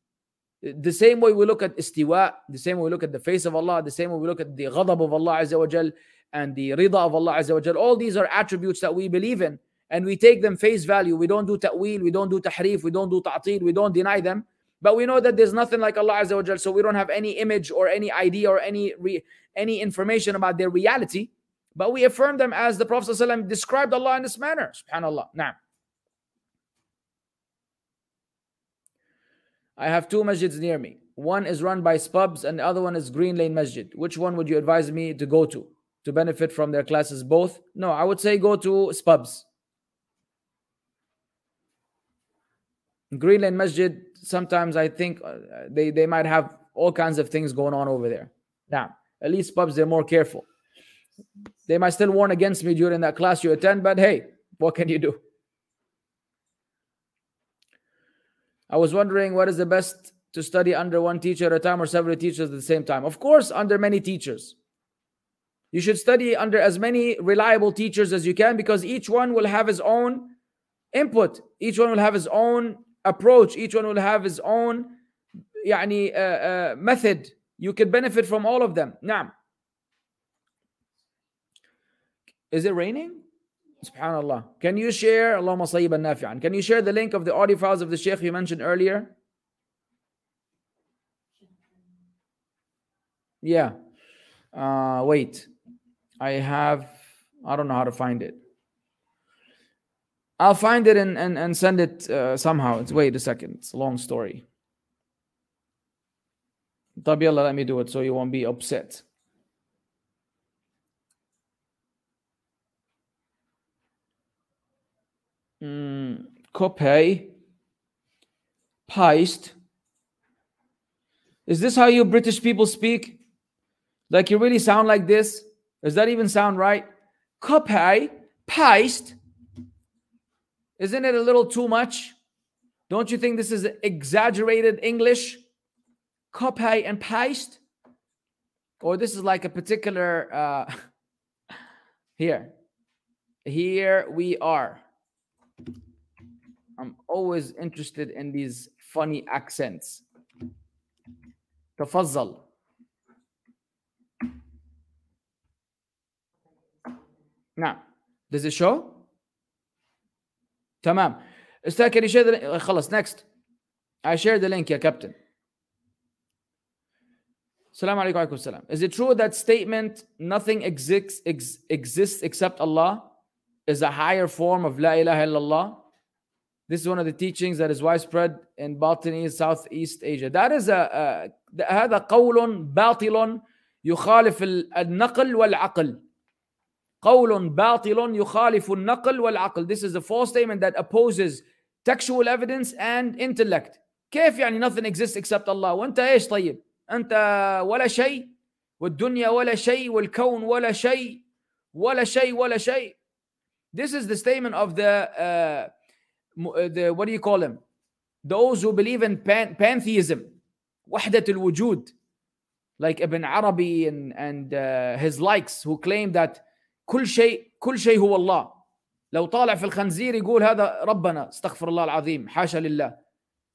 The same way we look at istiwa, the same way we look at the face of Allah, the same way we look at the ghadab of Allah Azza wa Jal and the rida of Allah Azza wa Jal. All these are attributes that we believe in and we take them face value. We don't do ta'wil, we don't do tahrif, we don't do ta'til, we don't deny them. but we know that there's nothing like Allah Azza wa so we don't have any image or any idea or any re, any information about their reality. But we affirm them as the Prophet ﷺ described Allah in this manner. Subhanallah. Now, I have two masjids near me. One is run by Spubs and the other one is Green Lane Masjid. Which one would you advise me to go to to benefit from their classes? Both? No, I would say go to Spubs. Green Lane Masjid, sometimes I think uh, they, they might have all kinds of things going on over there. Now, at least Spubs, they're more careful. They might still warn against me during that class you attend, but hey, what can you do? I was wondering what is the best to study under one teacher at a time or several teachers at the same time. Of course, under many teachers. You should study under as many reliable teachers as you can because each one will have his own input. Each one will have his own approach. Each one will have his own يعني, uh, uh, method. You can benefit from all of them. Now, is it raining? Subhanallah. Can you share, Allahumma sayyiban nafi'an, can you share the link of the audio files of the Sheikh you mentioned earlier? Yeah. Uh, wait. I have, I don't know how to find it. I'll find it and, and, and send it uh, somehow. It's, wait a second. It's a long story. Tabiyallah, let me do it so you won't be upset. mm, copy, paste. Is this how you British people speak? Like you really sound like this? Does that even sound right? Copy, paste. Isn't it a little too much? Don't you think this is exaggerated English? Copy and paste? Or this is like a particular uh here. Here we are. I'm always interested in these funny accents. تفضل. Now, does it show? تمام. أستاذ the خلص next. I share the link يا كابتن. السلام عليكم وعليكم السلام. Is it true that statement nothing exists ex, exists except Allah is a higher form of La ilaha illallah? This is one of the teachings that is widespread in Batini, Southeast Asia. That is a, a هذا قول باطل يخالف النقل والعقل. قول باطل يخالف النقل والعقل. This is a false statement that opposes textual evidence and intellect. كيف يعني nothing exists except Allah وانت ايش طيب؟ انت ولا شيء والدنيا ولا شيء والكون ولا شيء ولا شيء ولا شيء. This is the statement of the uh, the what do you call them? Those who believe in pan, pantheism, وحدة الوجود, like Ibn Arabi and, and uh, his likes who claim that كل شيء كل شيء هو الله. لو طالع في الخنزير يقول هذا ربنا استغفر الله العظيم حاشا لله.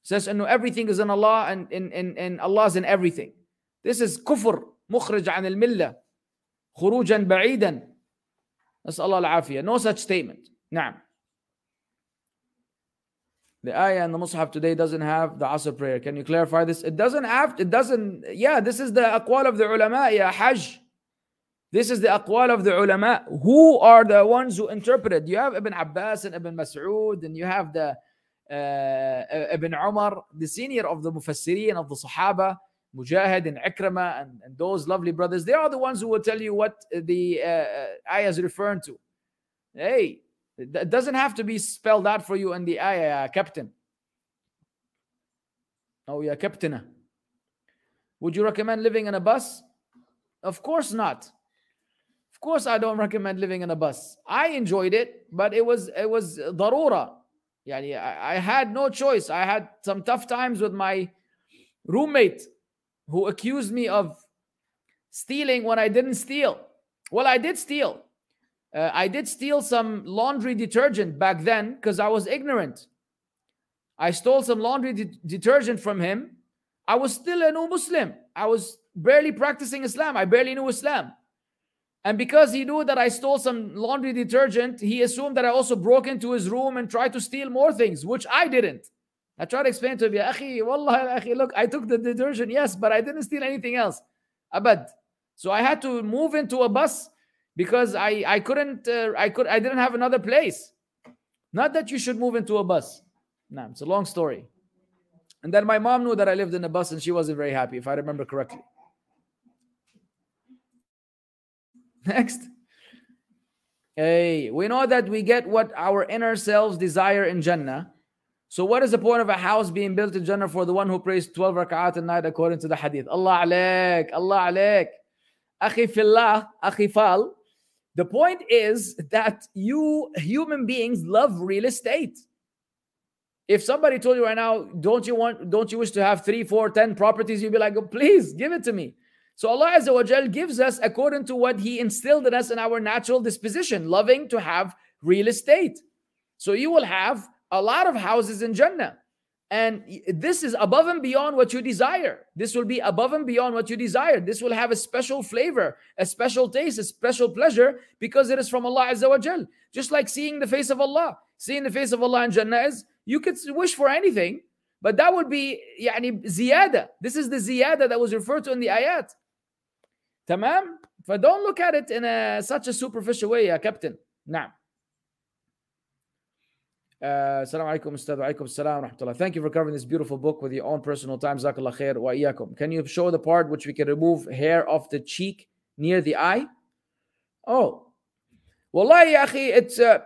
Says انه everything is in Allah and in, in, in Allah's in everything. This is كفر مخرج عن الملة خروجا بعيدا نسأل الله العافية. No such statement. نعم. The ayah in the Mus'haf today doesn't have the Asr prayer. Can you clarify this? It doesn't have, it doesn't, yeah, this is the aqwal of the ulama, ya Hajj. This is the aqwal of the ulama. Who are the ones who interpreted? You have Ibn Abbas and Ibn Mas'ud, and you have the uh, Ibn Umar, the senior of the Mufassirin, of the Sahaba, Mujahid and Ikrama, and, and those lovely brothers. They are the ones who will tell you what the uh, ayah is referring to. Hey, it doesn't have to be spelled out for you in the ayah, Captain. Oh, yeah, Captain. Would you recommend living in a bus? Of course not. Course, I don't recommend living in a bus. I enjoyed it, but it was it was darura. Yeah, I, I had no choice. I had some tough times with my roommate who accused me of stealing when I didn't steal. Well, I did steal. Uh, I did steal some laundry detergent back then because I was ignorant. I stole some laundry de- detergent from him. I was still a new Muslim. I was barely practicing Islam. I barely knew Islam. And because he knew that I stole some laundry detergent, he assumed that I also broke into his room and tried to steal more things, which I didn't. I tried to explain to him, Ya akhi, wallah, akhi, look, I took the detergent, yes, but I didn't steal anything else. Abad. So I had to move into a bus because I, I couldn't, uh, I could, I didn't have another place. Not that you should move into a bus. No, it's a long story. And then my mom knew that I lived in a bus and she wasn't very happy, if I remember correctly. Next. Hey, we know that we get what our inner selves desire in Jannah. So, what is the point of a house being built in Jannah for the one who prays 12 rak'at a night according to the hadith? Allah alaik, Allah alaik. Akhi fillah. The point is that you human beings love real estate. If somebody told you right now, don't you want, don't you wish to have three, four, ten properties? You'd be like, oh, please give it to me. So Allah Azza wa Jal gives us according to what He instilled in us in our natural disposition, loving to have real estate. So you will have a lot of houses in Jannah. And this is above and beyond what you desire. This will be above and beyond what you desire. This will have a special flavor, a special taste, a special pleasure because it is from Allah Azza wa Jal. Just like seeing the face of Allah. Seeing the face of Allah in Jannah is you could wish for anything, but that would be yani ziyada. This is the ziyada that was referred to in the ayat. Look at it in a, such a superficial way, ya Captain. Now. Uh, Assalamu alaikum, Ustad. Alaikum salam rahmatullah. Thank you for covering this beautiful book with your own personal time. Zakallah khair wa iyakum. Can you show the part which we can remove hair off the cheek near the eye? Oh. Wallahi, akhi, it's, uh,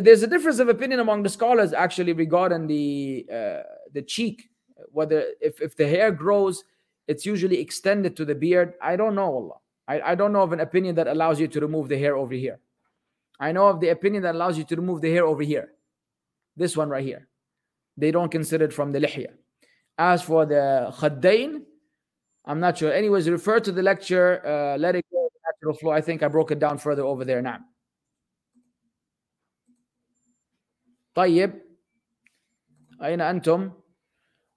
there's a difference of opinion among the scholars actually regarding the, uh, the cheek. Whether if, if the hair grows it's usually extended to the beard. I don't know, Allah. I, I don't know of an opinion that allows you to remove the hair over here. I know of the opinion that allows you to remove the hair over here. This one right here. They don't consider it from the lihya. As for the khaddain, I'm not sure. Anyways, refer to the lecture, uh, let it go natural flow. I think I broke it down further over there now. طيب أين أنتم؟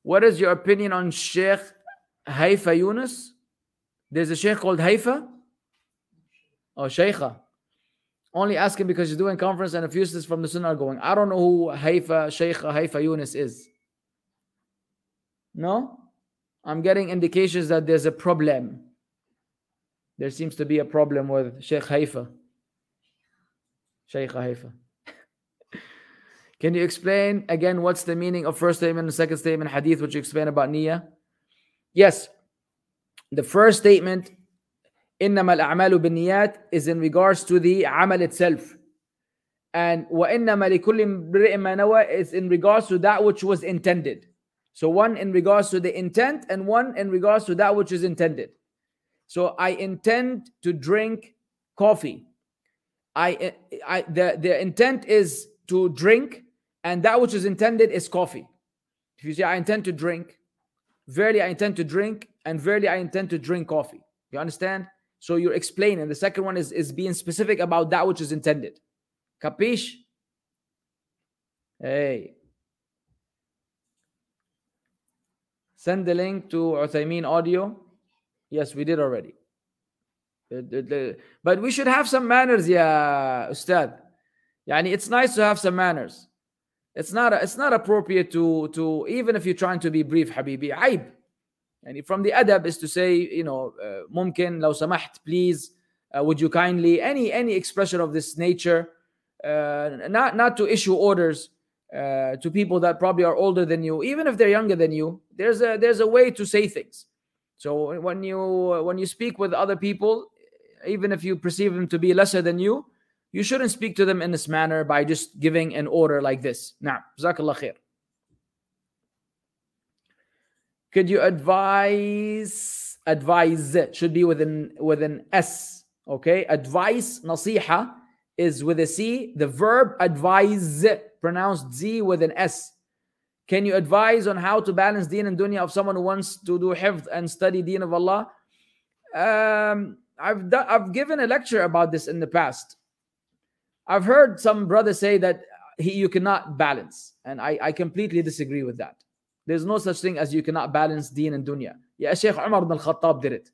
What is your opinion on Sheikh Haifa Younis. There's a sheikh called Haifa. Oh, Sheikha. Only asking because she's doing conference and a few sisters from the Sunnah are going. I don't know who Haifa, Sheikha, Haifa Younis is. No? I'm getting indications that there's a problem. There seems to be a problem with Sheikh Haifa. Sheikha Haifa. Can you explain again what's the meaning of first statement and second statement hadith, which you explain about niyyah? Yes, the first statement, إنما الأعمال بالنيات is in regards to the amal itself. And وإنما لكل امرئ ما نوى is in regards to that which was intended. So one in regards to the intent and one in regards to that which is intended. So I intend to drink coffee. I, I the, the intent is to drink and that which is intended is coffee. If you say I intend to drink, Verily, I intend to drink, and verily, I intend to drink coffee. You understand? So you're explaining. The second one is, is being specific about that which is intended. Capish? Hey. Send the link to Uthaymeen audio. Yes, we did already. But we should have some manners, yeah, Ustad. Yani it's nice to have some manners. It's not it's not appropriate to to even if you're trying to be brief, Habibi. Aib. And from the adab is to say, you know, uh, mumkin, law please, uh, would you kindly, any any expression of this nature, uh, not not to issue orders uh, to people that probably are older than you, even if they're younger than you. There's a there's a way to say things. So when you when you speak with other people, even if you perceive them to be lesser than you, you shouldn't speak to them in this manner by just giving an order like this. Now, Jazakallah khair. Could you advise? Advise should be with an with an S. Okay, advice nasiha is with a C. The verb advise pronounced Z with an S. Can you advise on how to balance deen and dunya of someone who wants to do hifd and study deen of Allah? Um, I've done, I've given a lecture about this in the past. I've heard some brothers say that he, you cannot balance, and I, I completely disagree with that. There's no such thing as you cannot balance deen and dunya. Yeah, Sheikh Umar ibn al-Khattab did it.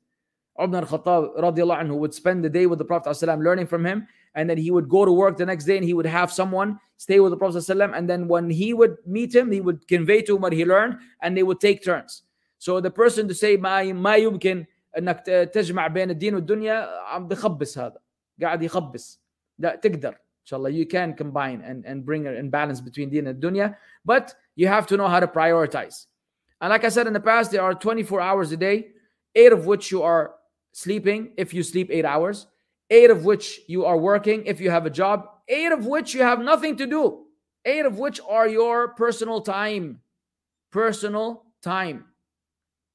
Umar ibn al-Khattab radiallahu anhu would spend the day with the Prophet ﷺ learning from him, and then he would go to work the next day and he would have someone stay with the Prophet ﷺ, and then when he would meet him, he would convey to him what he learned, and they would take turns. So the person to say ما ما يمكن انك تجمع بين الدين والدنيا عم بخبص هذا قاعد يخبص لا تقدر inshallah you can combine and, and bring an balance between deen and dunya but you have to know how to prioritize. And like i said in the past there are 24 hours a day eight of which you are sleeping if you sleep eight hours eight of which you are working if you have a job eight of which you have nothing to do eight of which are your personal time personal time.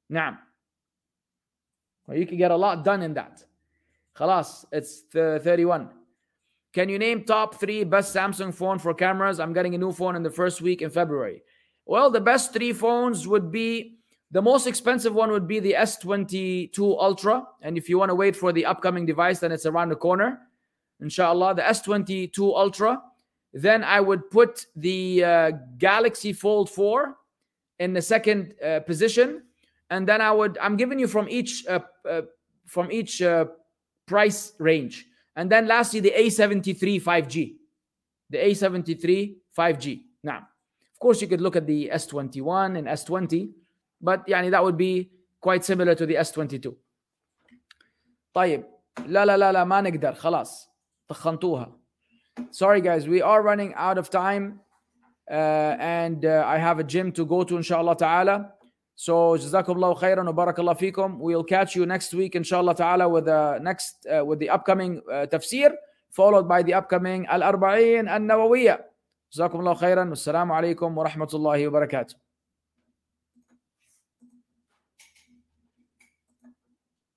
Now well, you can get a lot done in that. خلاص, it's 31 can you name top three best Samsung phone for cameras? I'm getting a new phone in the first week in February. Well, the best three phones would be the most expensive one would be the S22 Ultra. And if you want to wait for the upcoming device, then it's around the corner. Inshallah, the S22 Ultra. Then I would put the uh, Galaxy Fold 4 in the second uh, position. And then I would, I'm giving you from each, uh, from each price range. And then lastly, the A73 5G. The A73 5G. Now, of course, you could look at the S21 and S20, but يعني that would be quite similar to the S22. طيب لا لا لا لا ما نقدر خلاص طخنتوها. Sorry guys, we are running out of time uh, and uh, I have a gym to go to inshallah ta'ala. So jazakumullah khairan wa barakallah fikum. We'll catch you next week inshallah ta'ala with the next uh, with the upcoming uh, tafsir followed by the upcoming al-arba'in an-nawawiyya. Jazakumullah khairan. Wassalamu alaikum wa rahmatullahi wa barakatuh.